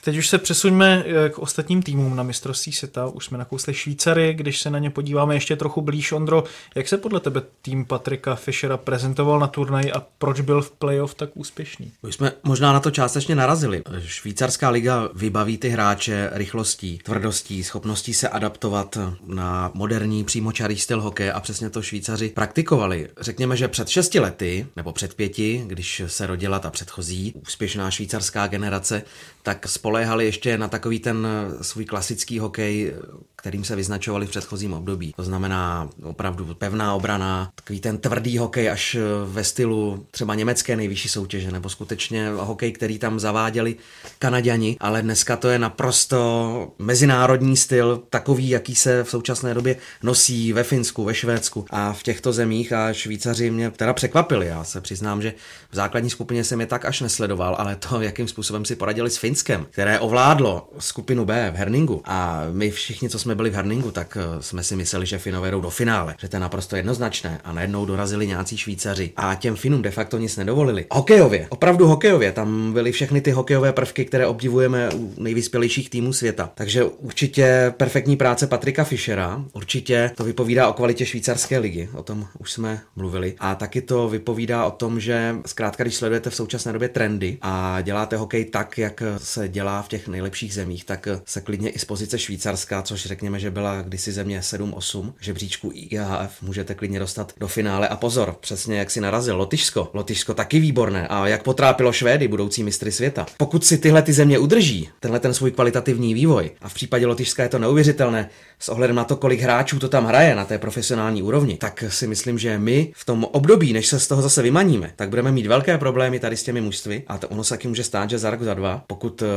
Teď už se přesuňme eh, k ostatním týmům na mistrovství světa. Už jsme nakousli Švýcary, když se na ně podíváme ještě trochu blíž, Ondro, jak se podle tebe tým Patrika Fischera prezentoval na turnaji a proč byl v playoff tak úspěšný? My jsme možná na to částečně narazili. Švýcarská liga vybaví ty hráče rychlostí, tvrdostí, schopností se adaptovat na moderní přímočarý styl hokeje a přesně to Švýcaři praktikovali. Řekněme, že před šesti lety, nebo před pěti, když se rodila ta předchozí úspěšná švýcarská generace, tak spoléhali ještě na takový ten svůj klasický hokej, kterým se vyznačovali v předchozím období. To znamená opravdu pevná obrana, takový ten tvrdý hokej až ve stylu třeba německé nejvyšší soutěže, nebo skutečně hokej, který tam zaváděli Kanaděni, ale dneska to je naprosto mezinárodní styl, takový, jaký se v současné době nosí ve Finsku, ve Švédsku a v těchto zemích a Švýcaři mě teda překvapili. Já se přiznám, že v základní skupině jsem je tak až nesledoval, ale to, jakým způsobem si poradili s Finskem, které ovládlo skupinu B v Herningu a my všichni, co jsme byli v Herningu, tak eh, jsme si mysleli, že Finové jdou do finále, že to je naprosto jednoznačné a najednou dorazili nějací Švýcaři a těm Finům de facto nic nedovolili. Hokejově, opravdu hokejově, tam byly všechny ty hokejové prvky, které obdivujeme u nejvyspělejších týmů světa. Takže určitě perfektní práce Patrika Fischera, určitě to vypovídá o kvalitě švýcarské ligy, o tom už jsme mluvili. A taky to vypovídá o tom, že zkrátka, když sledujete v současné době trendy a děláte hokej tak, jak se dělá dělá v těch nejlepších zemích, tak se klidně i z pozice Švýcarska, což řekněme, že byla kdysi země 7-8 žebříčku IHF, můžete klidně dostat do finále. A pozor, přesně jak si narazil, Lotyšsko. Lotyšsko taky výborné. A jak potrápilo Švédy, budoucí mistry světa. Pokud si tyhle ty země udrží, tenhle ten svůj kvalitativní vývoj, a v případě Lotyšska je to neuvěřitelné, s ohledem na to, kolik hráčů to tam hraje na té profesionální úrovni, tak si myslím, že my v tom období, než se z toho zase vymaníme, tak budeme mít velké problémy tady s těmi mužstvy a to ono se taky může stát, že za rok, za dva, pokud uh,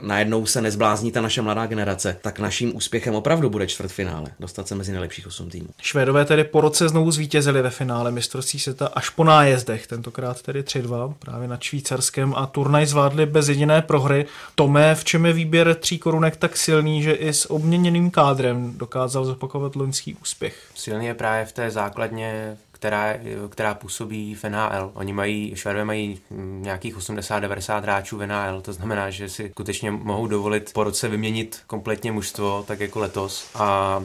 najednou se nezblázní ta naše mladá generace, tak naším úspěchem opravdu bude čtvrtfinále, dostat se mezi nejlepších osm týmů. Švédové tedy po roce znovu zvítězili ve finále mistrovství světa až po nájezdech, tentokrát tedy 3-2 právě nad Švýcarskem a turnaj zvládli bez jediné prohry. Tome, v čem je výběr tří korunek tak silný, že i s obměněným kádrem dokázal zopakovat loňský úspěch? Silný je právě v té základně která, která působí v NHL. Oni mají, Švédové mají nějakých 80-90 hráčů v NHL, to znamená, že si skutečně mohou dovolit po roce vyměnit kompletně mužstvo, tak jako letos, a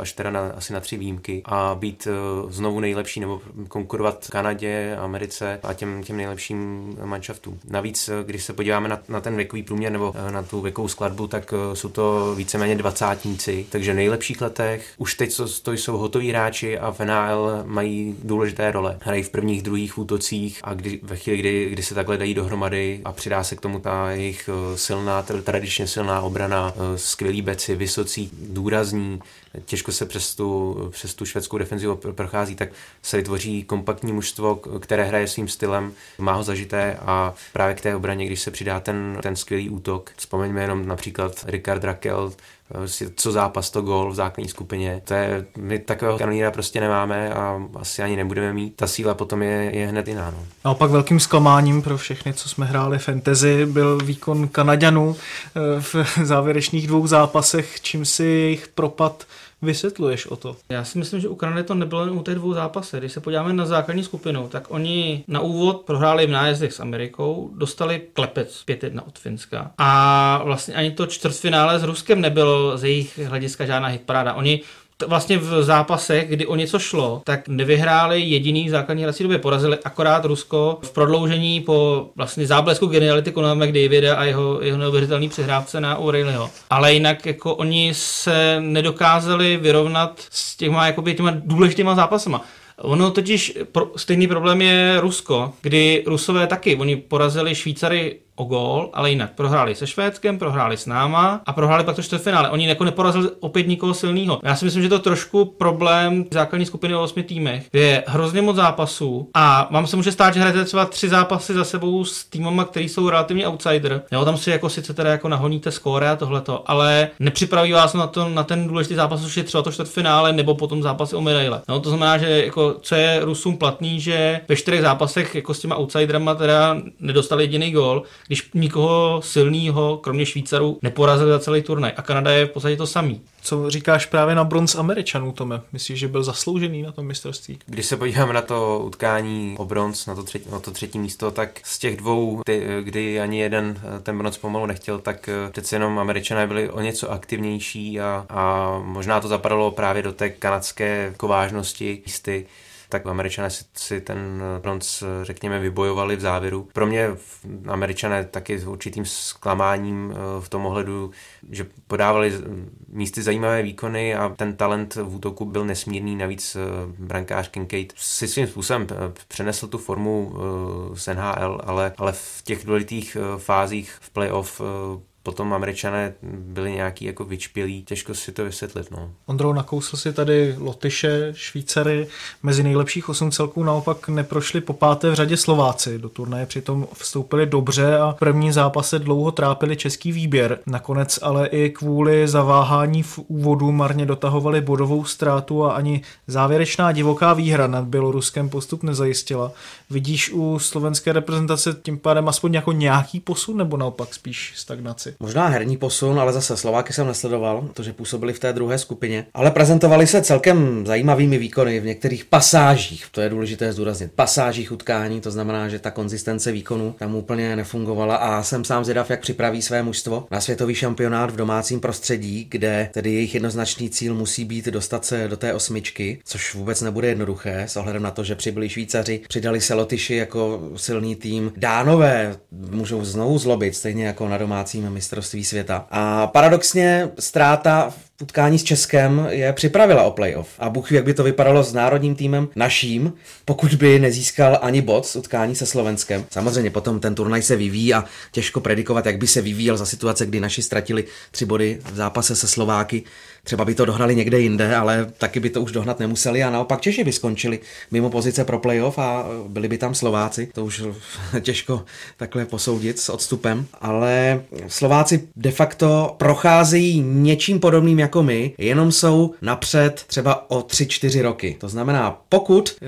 až teda na, asi na tři výjimky, a být eh, znovu nejlepší nebo konkurovat Kanadě, Americe a těm, těm nejlepším manšaftům. Navíc, eh, když se podíváme na, na ten věkový průměr nebo eh, na tu věkovou skladbu, tak jsou to víceméně dvacátníci, takže nejlepších letech už teď to jsou hotoví hráči a v NHL mají důležité role. Hrají v prvních, druhých útocích a kdy, ve chvíli, kdy, kdy se takhle dají dohromady a přidá se k tomu ta jejich eh, silná, tradičně silná obrana, eh, skvělí beci, vysocí, důrazní, těžko se přes tu, přes tu švédskou defenzivu prochází, tak se vytvoří kompaktní mužstvo, které hraje svým stylem, má ho zažité a právě k té obraně, když se přidá ten, ten skvělý útok, vzpomeňme jenom například Rakel, Prostě co zápas, to gol v základní skupině. To je, my takového kanoníra prostě nemáme a asi ani nebudeme mít. Ta síla potom je, je hned jiná. No. Naopak velkým zklamáním pro všechny, co jsme hráli fantasy, byl výkon Kanaďanů eh, v závěrečných dvou zápasech, čím si jejich propad vysvětluješ o to? Já si myslím, že u Kanady to nebylo jen u těch dvou zápasech. Když se podíváme na základní skupinu, tak oni na úvod prohráli v nájezdech s Amerikou, dostali klepec 5-1 od Finska. A vlastně ani to čtvrtfinále s Ruskem nebylo z jejich hlediska žádná hitparáda. Oni vlastně v zápasech, kdy o něco šlo, tak nevyhráli jediný v základní hrací době. Porazili akorát Rusko v prodloužení po vlastně záblesku geniality Conora McDavida a jeho, jeho neuvěřitelný přehrávce na O'Reillyho. Ale jinak jako oni se nedokázali vyrovnat s těma, jakoby, těma důležitýma zápasama. Ono totiž pro, stejný problém je Rusko, kdy Rusové taky, oni porazili Švýcary o gól, ale jinak prohráli se Švédskem, prohráli s náma a prohráli pak to čtvrtfinále. Oni jako neporazili opět nikoho silného. Já si myslím, že to je trošku problém základní skupiny o osmi týmech, kde je hrozně moc zápasů a vám se může stát, že hrajete třeba tři zápasy za sebou s týmama, který jsou relativně outsider. Jo, tam si jako sice teda jako nahoníte skóre a tohleto, ale nepřipraví vás na, to, na ten důležitý zápas, což je třeba to čtvrtfinále nebo potom zápasy o medaile. No, to znamená, že jako, co je Rusům platný, že ve čtyřech zápasech jako s těma outsiderama teda nedostali jediný gól, když nikoho silného, kromě Švýcarů, neporazili za celý turnaj. A Kanada je v podstatě to samý. Co říkáš právě na bronz Američanů, Tome? Myslíš, že byl zasloužený na tom mistrovství? Když se podíváme na to utkání o bronz, na to, třetí, na to třetí místo, tak z těch dvou, ty, kdy ani jeden ten bronz pomalu nechtěl, tak eh, přece jenom Američané byli o něco aktivnější a, a možná to zapadalo právě do té kanadské kovážnosti jisty tak američané si, si ten bronz, řekněme, vybojovali v závěru. Pro mě američané taky s určitým zklamáním eh, v tom ohledu, že podávali místy zajímavé výkony a ten talent v útoku byl nesmírný, navíc eh, brankář Kincaid si svým způsobem eh, přenesl tu formu z NHL, ale, ale v těch důležitých fázích v playoff potom američané byli nějaký jako vyčpělí, těžko si to vysvětlit. No. Ondrou nakousl si tady Lotyše, Švýcary, mezi nejlepších osm celků naopak neprošli po páté v řadě Slováci. Do turnaje přitom vstoupili dobře a v první zápase dlouho trápili český výběr. Nakonec ale i kvůli zaváhání v úvodu marně dotahovali bodovou ztrátu a ani závěrečná divoká výhra nad Běloruskem postup nezajistila. Vidíš u slovenské reprezentace tím pádem aspoň jako nějaký posun nebo naopak spíš stagnaci? Možná herní posun, ale zase Slováky jsem nesledoval, protože působili v té druhé skupině, ale prezentovali se celkem zajímavými výkony v některých pasážích, to je důležité zdůraznit, pasážích utkání, to znamená, že ta konzistence výkonu tam úplně nefungovala. A jsem sám zvědav, jak připraví své mužstvo na světový šampionát v domácím prostředí, kde tedy jejich jednoznačný cíl musí být dostat se do té osmičky, což vůbec nebude jednoduché, s ohledem na to, že přibyli Švýcaři, přidali se Lotyši jako silný tým. Dánové můžou znovu zlobit, stejně jako na domácím mistrovství světa. A paradoxně ztráta v utkání s Českem je připravila o playoff. A Bůh jak by to vypadalo s národním týmem naším, pokud by nezískal ani bod z utkání se Slovenskem. Samozřejmě potom ten turnaj se vyvíjí a těžko predikovat, jak by se vyvíjel za situace, kdy naši ztratili tři body v zápase se Slováky. Třeba by to dohnali někde jinde, ale taky by to už dohnat nemuseli a naopak Češi by skončili mimo pozice pro playoff a byli by tam Slováci. To už těžko takhle posoudit s odstupem, ale Slováci de facto procházejí něčím podobným jako my, jenom jsou napřed třeba o 3-4 roky. To znamená, pokud e,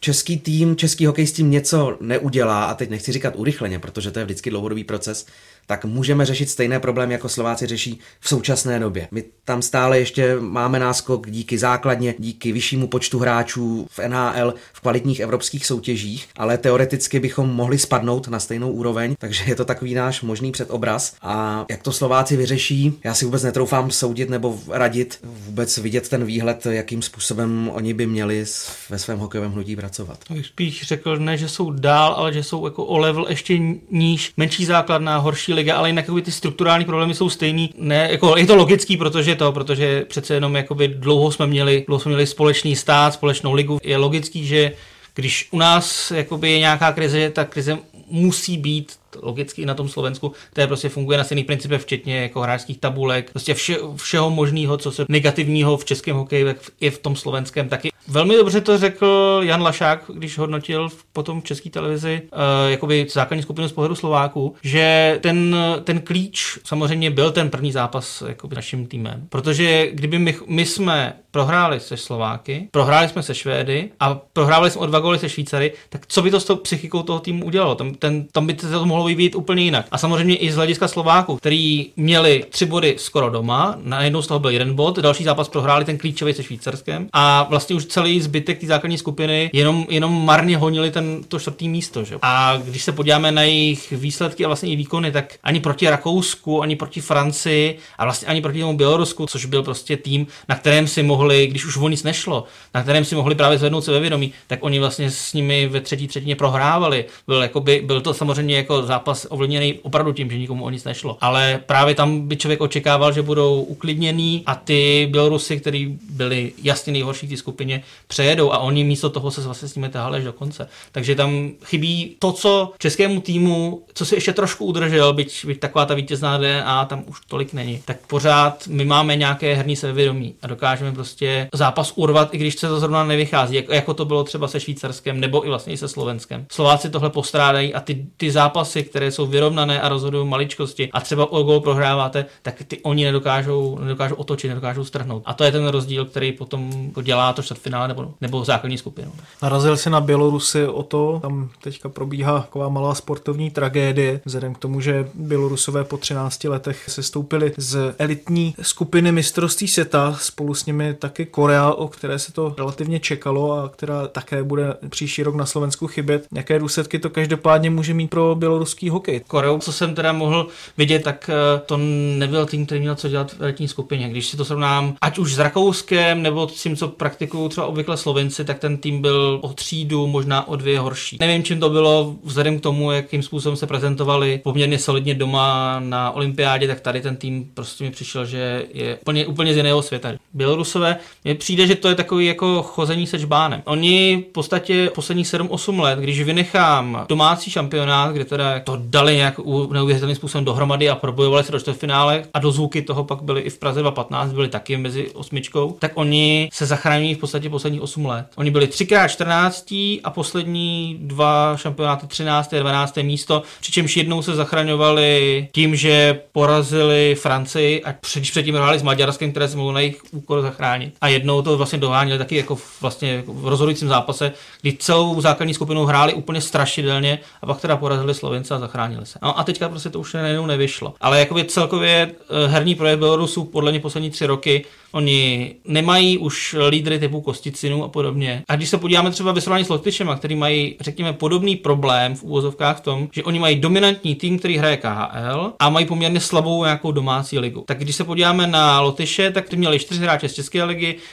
český tým, český hokej s tím něco neudělá, a teď nechci říkat urychleně, protože to je vždycky dlouhodobý proces, tak můžeme řešit stejné problémy, jako Slováci řeší v současné době. My tam stále ještě máme náskok díky základně, díky vyššímu počtu hráčů v NHL v kvalitních evropských soutěžích, ale teoreticky bychom mohli spadnout na stejnou úroveň, takže je to takový náš možný předobraz. A jak to Slováci vyřeší, já si vůbec netroufám soudit nebo radit, vůbec vidět ten výhled, jakým způsobem oni by měli ve svém hokejovém hnutí pracovat. Bych spíš řekl, ne, že jsou dál, ale že jsou jako o level ještě níž, menší základná, horší liga, ale jinak ty strukturální problémy jsou stejný. Ne, jako, je to logický, protože to, protože přece jenom jakoby dlouho jsme měli, dlouho jsme měli společný stát, společnou ligu. Je logický, že když u nás jakoby je nějaká krize, ta krize musí být logicky i na tom Slovensku, je prostě funguje na stejných principech, včetně jako hráčských tabulek, prostě vše, všeho možného, co se negativního v českém hokeji, tak i v tom slovenském taky. Velmi dobře to řekl Jan Lašák, když hodnotil potom v české televizi uh, jakoby základní skupinu z pohledu Slováků, že ten, ten klíč samozřejmě byl ten první zápas jakoby naším týmem. Protože kdyby my, my jsme prohráli se Slováky, prohráli jsme se Švédy a prohráli jsme o dva góly se Švýcary, tak co by to s tou psychikou toho týmu udělalo? Tam, ten, tam by se to mohlo vyvíjet úplně jinak. A samozřejmě i z hlediska Slováků, který měli tři body skoro doma, najednou z toho byl jeden bod, další zápas prohráli ten klíčový se Švýcarskem a vlastně už celý zbytek té základní skupiny jenom, jenom marně honili ten, to čtvrtý místo. Že? A když se podíváme na jejich výsledky a vlastně i výkony, tak ani proti Rakousku, ani proti Francii a vlastně ani proti tomu Bělorusku, což byl prostě tým, na kterém si mohli, když už o nic nešlo, na kterém si mohli právě zvednout se ve vědomí, tak oni vlastně s nimi ve třetí třetině prohrávali. Byl, jakoby, byl to samozřejmě jako zápas ovlivněný opravdu tím, že nikomu o nic nešlo. Ale právě tam by člověk očekával, že budou uklidněný a ty Bělorusy, kteří byli jasně nejhorší v té skupině, přejedou a oni místo toho se vlastně s nimi tahali až do konce. Takže tam chybí to, co českému týmu, co si ještě trošku udržel, byť, byť taková ta vítězná DNA tam už tolik není, tak pořád my máme nějaké herní sebevědomí a dokážeme prostě zápas urvat, i když se to zrovna nevychází, jako, jako to bylo třeba se Švýcarskem nebo i vlastně i se Slovenskem. Slováci tohle postrádají a ty, ty zápasy, které jsou vyrovnané a rozhodují maličkosti a třeba o gol prohráváte, tak ty oni nedokážou, nedokážou otočit, nedokážou strhnout. A to je ten rozdíl, který potom dělá to čtvrtfinále nebo, nebo základní skupinu. Narazil si na Bělorusy o to, tam teďka probíhá taková malá sportovní tragédie, vzhledem k tomu, že Bělorusové po 13 letech se stoupili z elitní skupiny mistrovství světa, spolu s nimi taky Korea, o které se to relativně čekalo a která také bude příští rok na Slovensku chybět. Jaké důsledky to každopádně může mít pro běloruský hokej? Koreu, co jsem teda mohl vidět, tak eh, to nebyl tým, který měl co dělat v elitní skupině. Když si to srovnám, ať už s Rakouskem nebo s tím, co praktikují třeba obvykle Slovenci, tak ten tým byl o třídu, možná o dvě horší. Nevím, čím to bylo vzhledem k tomu, jakým způsobem se prezentovali poměrně solidně doma na olympiádě, tak tady ten tým prostě mi přišel, že je úplně, úplně z jiného světa. Bělorusové, mně přijde, že to je takový jako chození se čbánem. Oni v podstatě posledních 7-8 let, když vynechám domácí šampionát, kde teda to dali nějak neuvěřitelným způsobem dohromady a probojovali se do čtvrtfinále a do zvuky toho pak byli i v Praze 2015, byli taky mezi osmičkou, tak oni se zachrání v podstatě posledních 8 let. Oni byli 3x 14 a poslední dva šampionáty 13. a 12. místo, přičemž jednou se zachraňovali tím, že porazili Francii a před, předtím hráli s Maďarskem, které se mohlo na jejich úkor zachránit. A jednou to vlastně doháněli taky jako vlastně v rozhodujícím zápase, kdy celou základní skupinu hráli úplně strašidelně a pak teda porazili Slovence a zachránili se. No a teďka prostě to už najednou nevyšlo. Ale jakoby celkově eh, herní projekt Bělorusů podle mě poslední tři roky Oni nemají už lídry typu Kosticinu a podobně. A když se podíváme třeba ve srovnání s Lotyšema, který mají, řekněme, podobný problém v úvozovkách v tom, že oni mají dominantní tým, který hraje KHL a mají poměrně slabou nějakou domácí ligu. Tak když se podíváme na Lotyše, tak ty měli čtyři hráče z České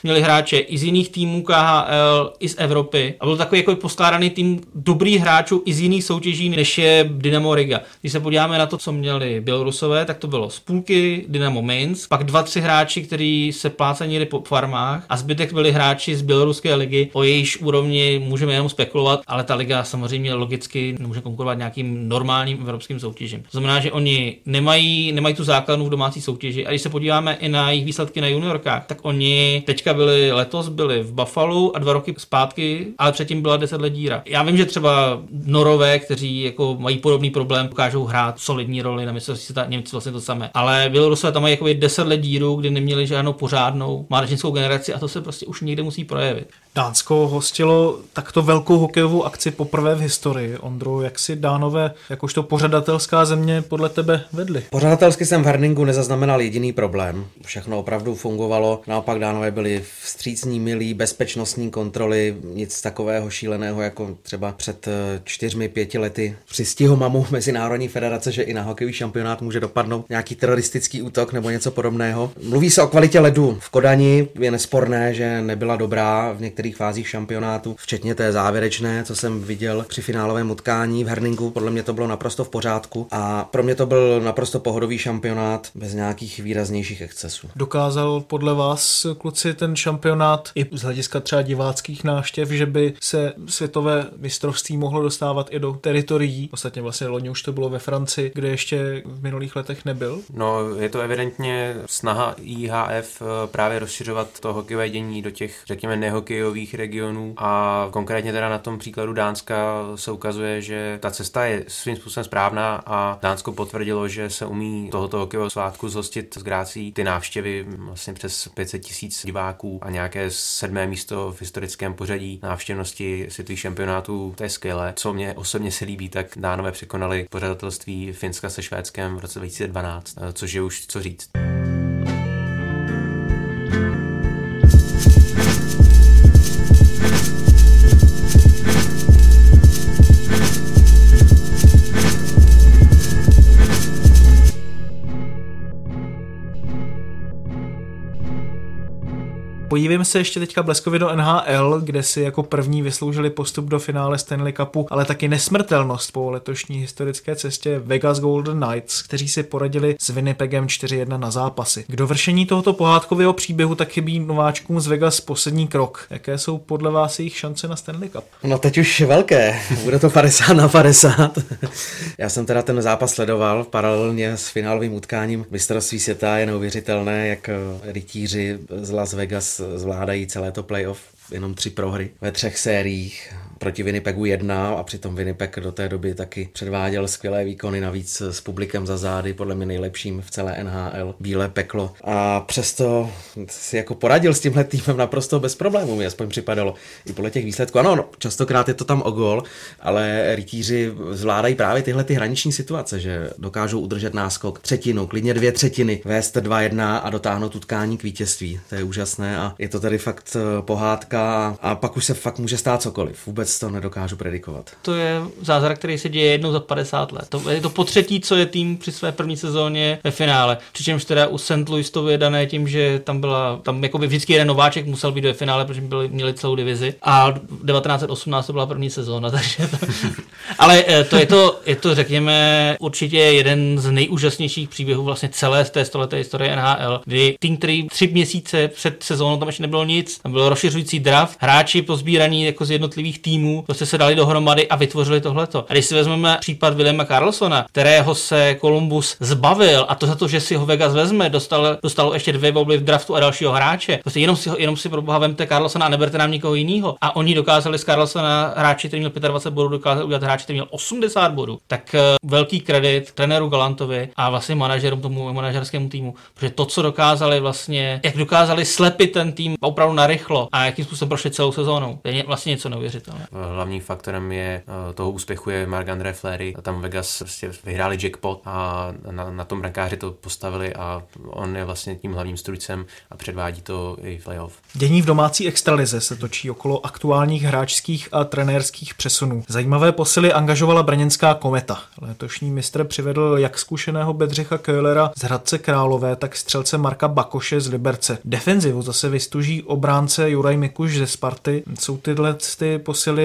měli hráče i z jiných týmů KHL, i z Evropy. A byl takový jako poskládaný tým dobrých hráčů i z jiných soutěží, než je Dynamo Riga. Když se podíváme na to, co měli Bělorusové, tak to bylo z půlky Dynamo Minsk, pak dva, tři hráči, kteří se plácenili po farmách a zbytek byli hráči z běloruské ligy, o jejíž úrovni můžeme jenom spekulovat, ale ta liga samozřejmě logicky nemůže konkurovat nějakým normálním evropským soutěžím. To znamená, že oni nemají, nemají tu základnu v domácí soutěži. A když se podíváme i na jejich výsledky na juniorkách, tak oni teďka byli letos byli v Buffalo a dva roky zpátky, ale předtím byla deset let díra. Já vím, že třeba Norové, kteří jako mají podobný problém, dokážou hrát solidní roli na mistrovství světa, Němci vlastně to samé. Ale Bělorusové tam mají jako 10 let díru, kdy neměli žádnou pořádnou mládežnickou generaci a to se prostě už někde musí projevit. Dánsko hostilo takto velkou hokejovou akci poprvé v historii. Ondro, jak si Dánové, jakožto pořadatelská země, podle tebe vedli? Pořadatelsky jsem v Herningu nezaznamenal jediný problém. Všechno opravdu fungovalo. Naopak Dánové byli vstřícní, milí, bezpečnostní kontroly, nic takového šíleného, jako třeba před eh, čtyřmi, pěti lety při stihomamu Mezinárodní federace, že i na hokejový šampionát může dopadnout nějaký teroristický útok nebo něco podobného. Mluví se o kvalitě ledu. V Kodani je nesporné, že nebyla dobrá v fázích šampionátu, včetně té závěrečné, co jsem viděl při finálovém utkání v Herningu. Podle mě to bylo naprosto v pořádku a pro mě to byl naprosto pohodový šampionát bez nějakých výraznějších excesů. Dokázal podle vás, kluci, ten šampionát i z hlediska třeba diváckých návštěv, že by se světové mistrovství mohlo dostávat i do teritorií. Ostatně vlastně loni už to bylo ve Francii, kde ještě v minulých letech nebyl. No, je to evidentně snaha IHF eh, právě rozšiřovat to hokejové dění do těch, řekněme, nehokejových regionů a konkrétně teda na tom příkladu Dánska se ukazuje, že ta cesta je svým způsobem správná a Dánsko potvrdilo, že se umí tohoto hokejového svátku zhostit z Grácí ty návštěvy vlastně přes 500 tisíc diváků a nějaké sedmé místo v historickém pořadí návštěvnosti světových šampionátů, to je skvělé. Co mě osobně se líbí, tak Dánové překonali pořadatelství Finska se Švédskem v roce 2012, což je už co říct. Podívejme se ještě teďka bleskově do NHL, kde si jako první vysloužili postup do finále Stanley Cupu, ale taky nesmrtelnost po letošní historické cestě Vegas Golden Knights, kteří si poradili s Winnipegem 4-1 na zápasy. K dovršení tohoto pohádkového příběhu tak chybí nováčkům z Vegas poslední krok. Jaké jsou podle vás jejich šance na Stanley Cup? No teď už velké, bude to 50 na 50. Já jsem teda ten zápas sledoval paralelně s finálovým utkáním mistrovství světa. Je neuvěřitelné, jak rytíři z Las Vegas zvládají celé to playoff jenom tři prohry ve třech sériích proti Winnipegu jedna a přitom Winnipeg do té doby taky předváděl skvělé výkony, navíc s publikem za zády, podle mě nejlepším v celé NHL, Bílé peklo. A přesto si jako poradil s tímhle týmem naprosto bez problémů, mi aspoň připadalo. I podle těch výsledků. Ano, no, častokrát je to tam o gol, ale rytíři zvládají právě tyhle ty hraniční situace, že dokážou udržet náskok třetinu, klidně dvě třetiny, vést 2-1 a dotáhnout utkání k vítězství. To je úžasné a je to tady fakt eh, pohádka a pak už se fakt může stát cokoliv. Vůbec vůbec to nedokážu predikovat. To je zázrak, který se děje jednou za 50 let. To je to po třetí, co je tým při své první sezóně ve finále. Přičemž teda u St. Louis to je dané tím, že tam byla, tam jako by vždycky jeden nováček musel být ve finále, protože byli, měli celou divizi. A 1918 to byla první sezóna, takže to... Ale eh, to je to, je to, řekněme, určitě jeden z nejúžasnějších příběhů vlastně celé z té stoleté historie NHL, kdy tým, který tři měsíce před sezónou tam ještě nebylo nic, tam byl rozšiřující draft, hráči pozbíraní jako z jednotlivých týmů týmů prostě se dali dohromady a vytvořili tohleto. A když si vezmeme případ Williama Carlsona, kterého se Columbus zbavil a to za to, že si ho Vegas vezme, dostal, dostalo ještě dvě bobly v draftu a dalšího hráče. Prostě jenom si, jenom si pro boha vemte Carlsona a neberte nám nikoho jiného. A oni dokázali z Carlsona hráči, který měl 25 bodů, dokázali udělat hráči, který měl 80 bodů. Tak uh, velký kredit trenéru Galantovi a vlastně manažerům tomu manažerskému týmu, protože to, co dokázali vlastně, jak dokázali slepit ten tým opravdu narychlo a jakým způsobem prošli celou sezónou. To je vlastně něco neuvěřitelného. Hlavním faktorem je toho úspěchu je Mark André. Tam Vegas prostě vyhráli jackpot a na, na tom brankáři to postavili a on je vlastně tím hlavním strujcem a předvádí to i v playoff. Dění v domácí extralize se točí okolo aktuálních hráčských a trenérských přesunů. Zajímavé posily angažovala brněnská kometa. Letošní mistr přivedl jak zkušeného Bedřicha Köhlera z Hradce Králové, tak střelce Marka Bakoše z Liberce. Defenzivu zase vystuží obránce Juraj Mikuš ze Sparty. Jsou tyhle ty posily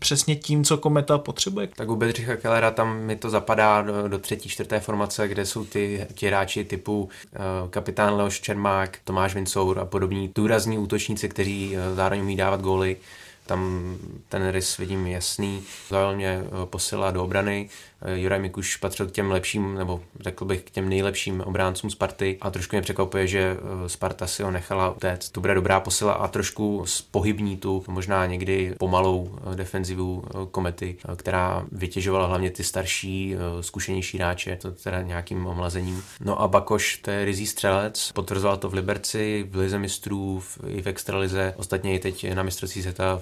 přesně tím, co kometa potřebuje? Tak u Bedřicha Kellera tam mi to zapadá do, do třetí, čtvrté formace, kde jsou ty ti hráči typu uh, kapitán Leoš Čermák, Tomáš Vincour a podobní důrazní útočníci, kteří uh, zároveň umí dávat góly. Tam ten rys vidím jasný. Zaujal mě eh, posila do obrany. Eh, Juraj Mikuš patřil k těm lepším, nebo řekl bych k těm nejlepším obráncům Sparty a trošku mě překvapuje, že eh, Sparta si ho nechala utéct. To bude dobrá posila a trošku pohybní tu, možná někdy pomalou defenzivu komety, která vytěžovala hlavně ty starší, zkušenější hráče, to teda nějakým omlazením. No a Bakoš, to je rizí střelec, potvrzoval to v Liberci, v Lize mistrů, i v Extralize, ostatně i teď na mistrovství světa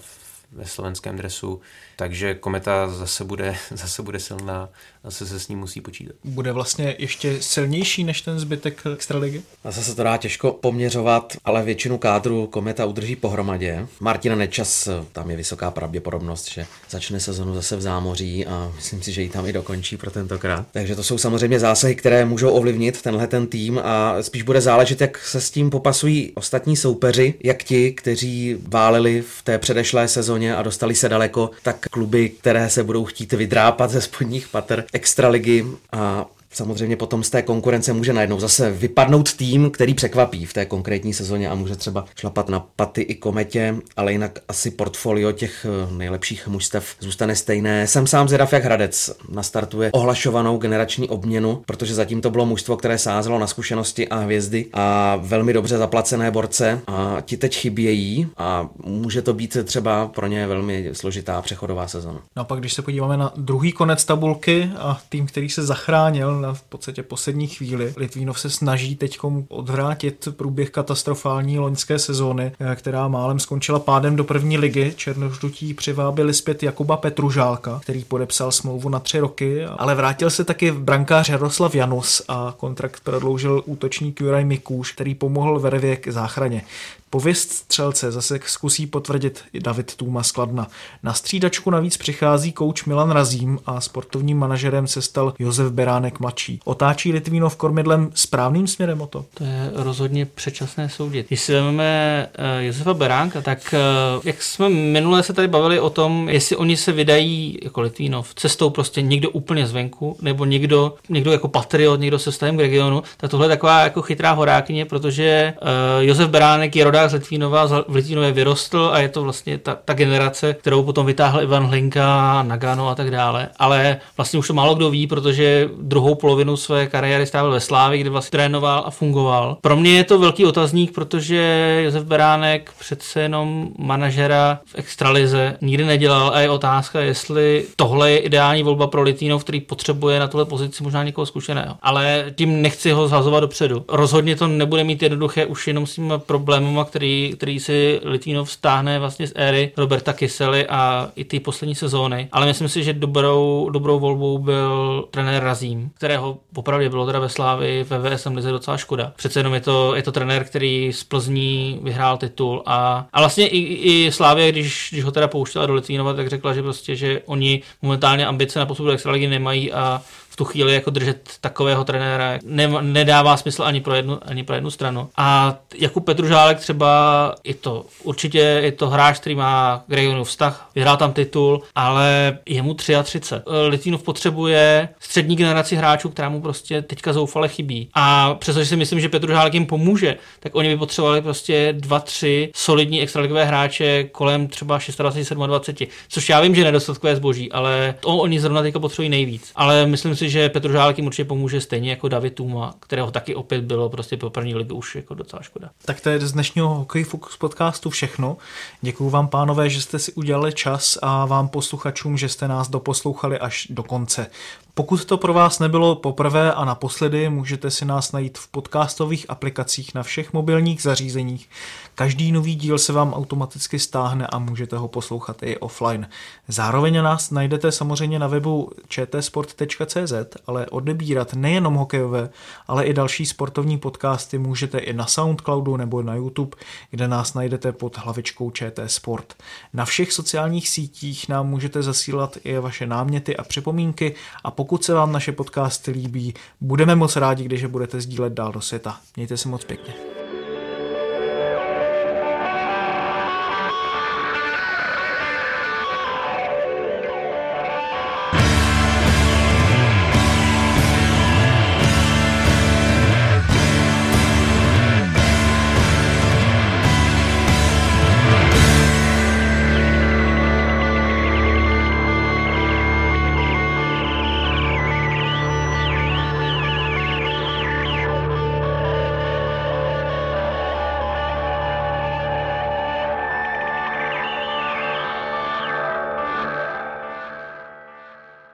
ve slovenském dresu, takže Kometa zase bude, zase bude silná, zase se s ním musí počítat. Bude vlastně ještě silnější než ten zbytek extraligy? Zase se to dá těžko poměřovat, ale většinu kádru Kometa udrží pohromadě. Martina Nečas, tam je vysoká pravděpodobnost, že začne sezonu zase v zámoří a myslím si, že ji tam i dokončí pro tentokrát. Takže to jsou samozřejmě zásahy, které můžou ovlivnit tenhle ten tým a spíš bude záležet, jak se s tím popasují ostatní soupeři, jak ti, kteří váleli v té předešlé sezóně a dostali se daleko, tak kluby, které se budou chtít vydrápat ze spodních pater extraligy a samozřejmě potom z té konkurence může najednou zase vypadnout tým, který překvapí v té konkrétní sezóně a může třeba šlapat na paty i kometě, ale jinak asi portfolio těch eh, nejlepších mužstev zůstane stejné. Jsem sám zvědav, jak Hradec nastartuje ohlašovanou generační obměnu, protože zatím to bylo mužstvo, které sázelo na zkušenosti a hvězdy a velmi dobře zaplacené borce a ti teď chybějí a může to být třeba pro ně velmi složitá přechodová sezona. No a pak, když se podíváme na druhý konec tabulky a tým, který se zachránil na v podstatě poslední chvíli. Litvínov se snaží teď odvrátit průběh katastrofální loňské sezóny, eh, která málem skončila pádem do první ligy. Černoždutí přivábili zpět Jakuba Petružálka, který podepsal smlouvu na tři roky, ale vrátil se taky brankář Jaroslav Janus a kontrakt prodloužil útočník Juraj Mikůš, který pomohl Vervě k záchraně. Pověst střelce zase zkusí potvrdit i David Tůma Skladna. Na střídačku navíc přichází kouč Milan Razím a sportovním manažerem se stal Josef Beránek mladší. Otáčí Litvínov kormidlem správným směrem o to? To je rozhodně předčasné soudit. Když si vezmeme uh, Josefa Beránka, tak uh, jak jsme minule se tady bavili o tom, jestli oni se vydají jako Litvínov cestou prostě někdo úplně zvenku, nebo někdo, někdo jako patriot, někdo se stavím k regionu, tak tohle je taková jako chytrá horákyně, protože uh, Josef Beránek je rodák z Litvínova, v Litvínově vyrostl a je to vlastně ta, ta generace, kterou potom vytáhl Ivan Hlinka, Nagano a tak dále. Ale vlastně už to málo kdo ví, protože druhou polovinu své kariéry strávil ve Slávi, kde vlastně trénoval a fungoval. Pro mě je to velký otazník, protože Josef Beránek přece jenom manažera v extralize nikdy nedělal a je otázka, jestli tohle je ideální volba pro Litínov, který potřebuje na tuhle pozici možná někoho zkušeného. Ale tím nechci ho zhazovat dopředu. Rozhodně to nebude mít jednoduché už jenom s tím problémem, který, který si Litvínov stáhne vlastně z éry Roberta Kysely a i ty poslední sezóny. Ale myslím si, že dobrou, dobrou volbou byl trenér Razím, kterého popravdě bylo teda ve Slávi ve VSM lize docela škoda. Přece jenom je to, je to trenér, který z Plzní vyhrál titul a, a vlastně i, i Slávě, když, když ho teda pouštěla do Litvínova, tak řekla, že prostě, že oni momentálně ambice na postup do extraligy nemají a tu chvíli jako držet takového trenéra ne, nedává smysl ani pro, jednu, ani pro jednu stranu. A Jakub Petružálek třeba je to určitě je to hráč, který má k regionu vztah, vyhrál tam titul, ale je mu 33. Litvinov potřebuje střední generaci hráčů, která mu prostě teďka zoufale chybí. A přestože si myslím, že Petružálek jim pomůže, tak oni by potřebovali prostě dva, tři solidní extraligové hráče kolem třeba 26, 27, což já vím, že nedostatkové zboží, ale to oni zrovna teďka potřebují nejvíc. Ale myslím si, si, že Petr Žálek jim určitě pomůže stejně jako David Tuma, kterého taky opět bylo prostě po první ligu už jako docela škoda. Tak to je z dnešního Hokej Focus podcastu všechno. Děkuji vám, pánové, že jste si udělali čas a vám posluchačům, že jste nás doposlouchali až do konce. Pokud to pro vás nebylo poprvé a naposledy, můžete si nás najít v podcastových aplikacích na všech mobilních zařízeních. Každý nový díl se vám automaticky stáhne a můžete ho poslouchat i offline. Zároveň nás najdete samozřejmě na webu čtsport.cz, ale odebírat nejenom hokejové, ale i další sportovní podcasty můžete i na Soundcloudu nebo na YouTube, kde nás najdete pod hlavičkou ČT Sport. Na všech sociálních sítích nám můžete zasílat i vaše náměty a připomínky a pokud se vám naše podcasty líbí, budeme moc rádi, když je budete sdílet dál do světa. Mějte se moc pěkně.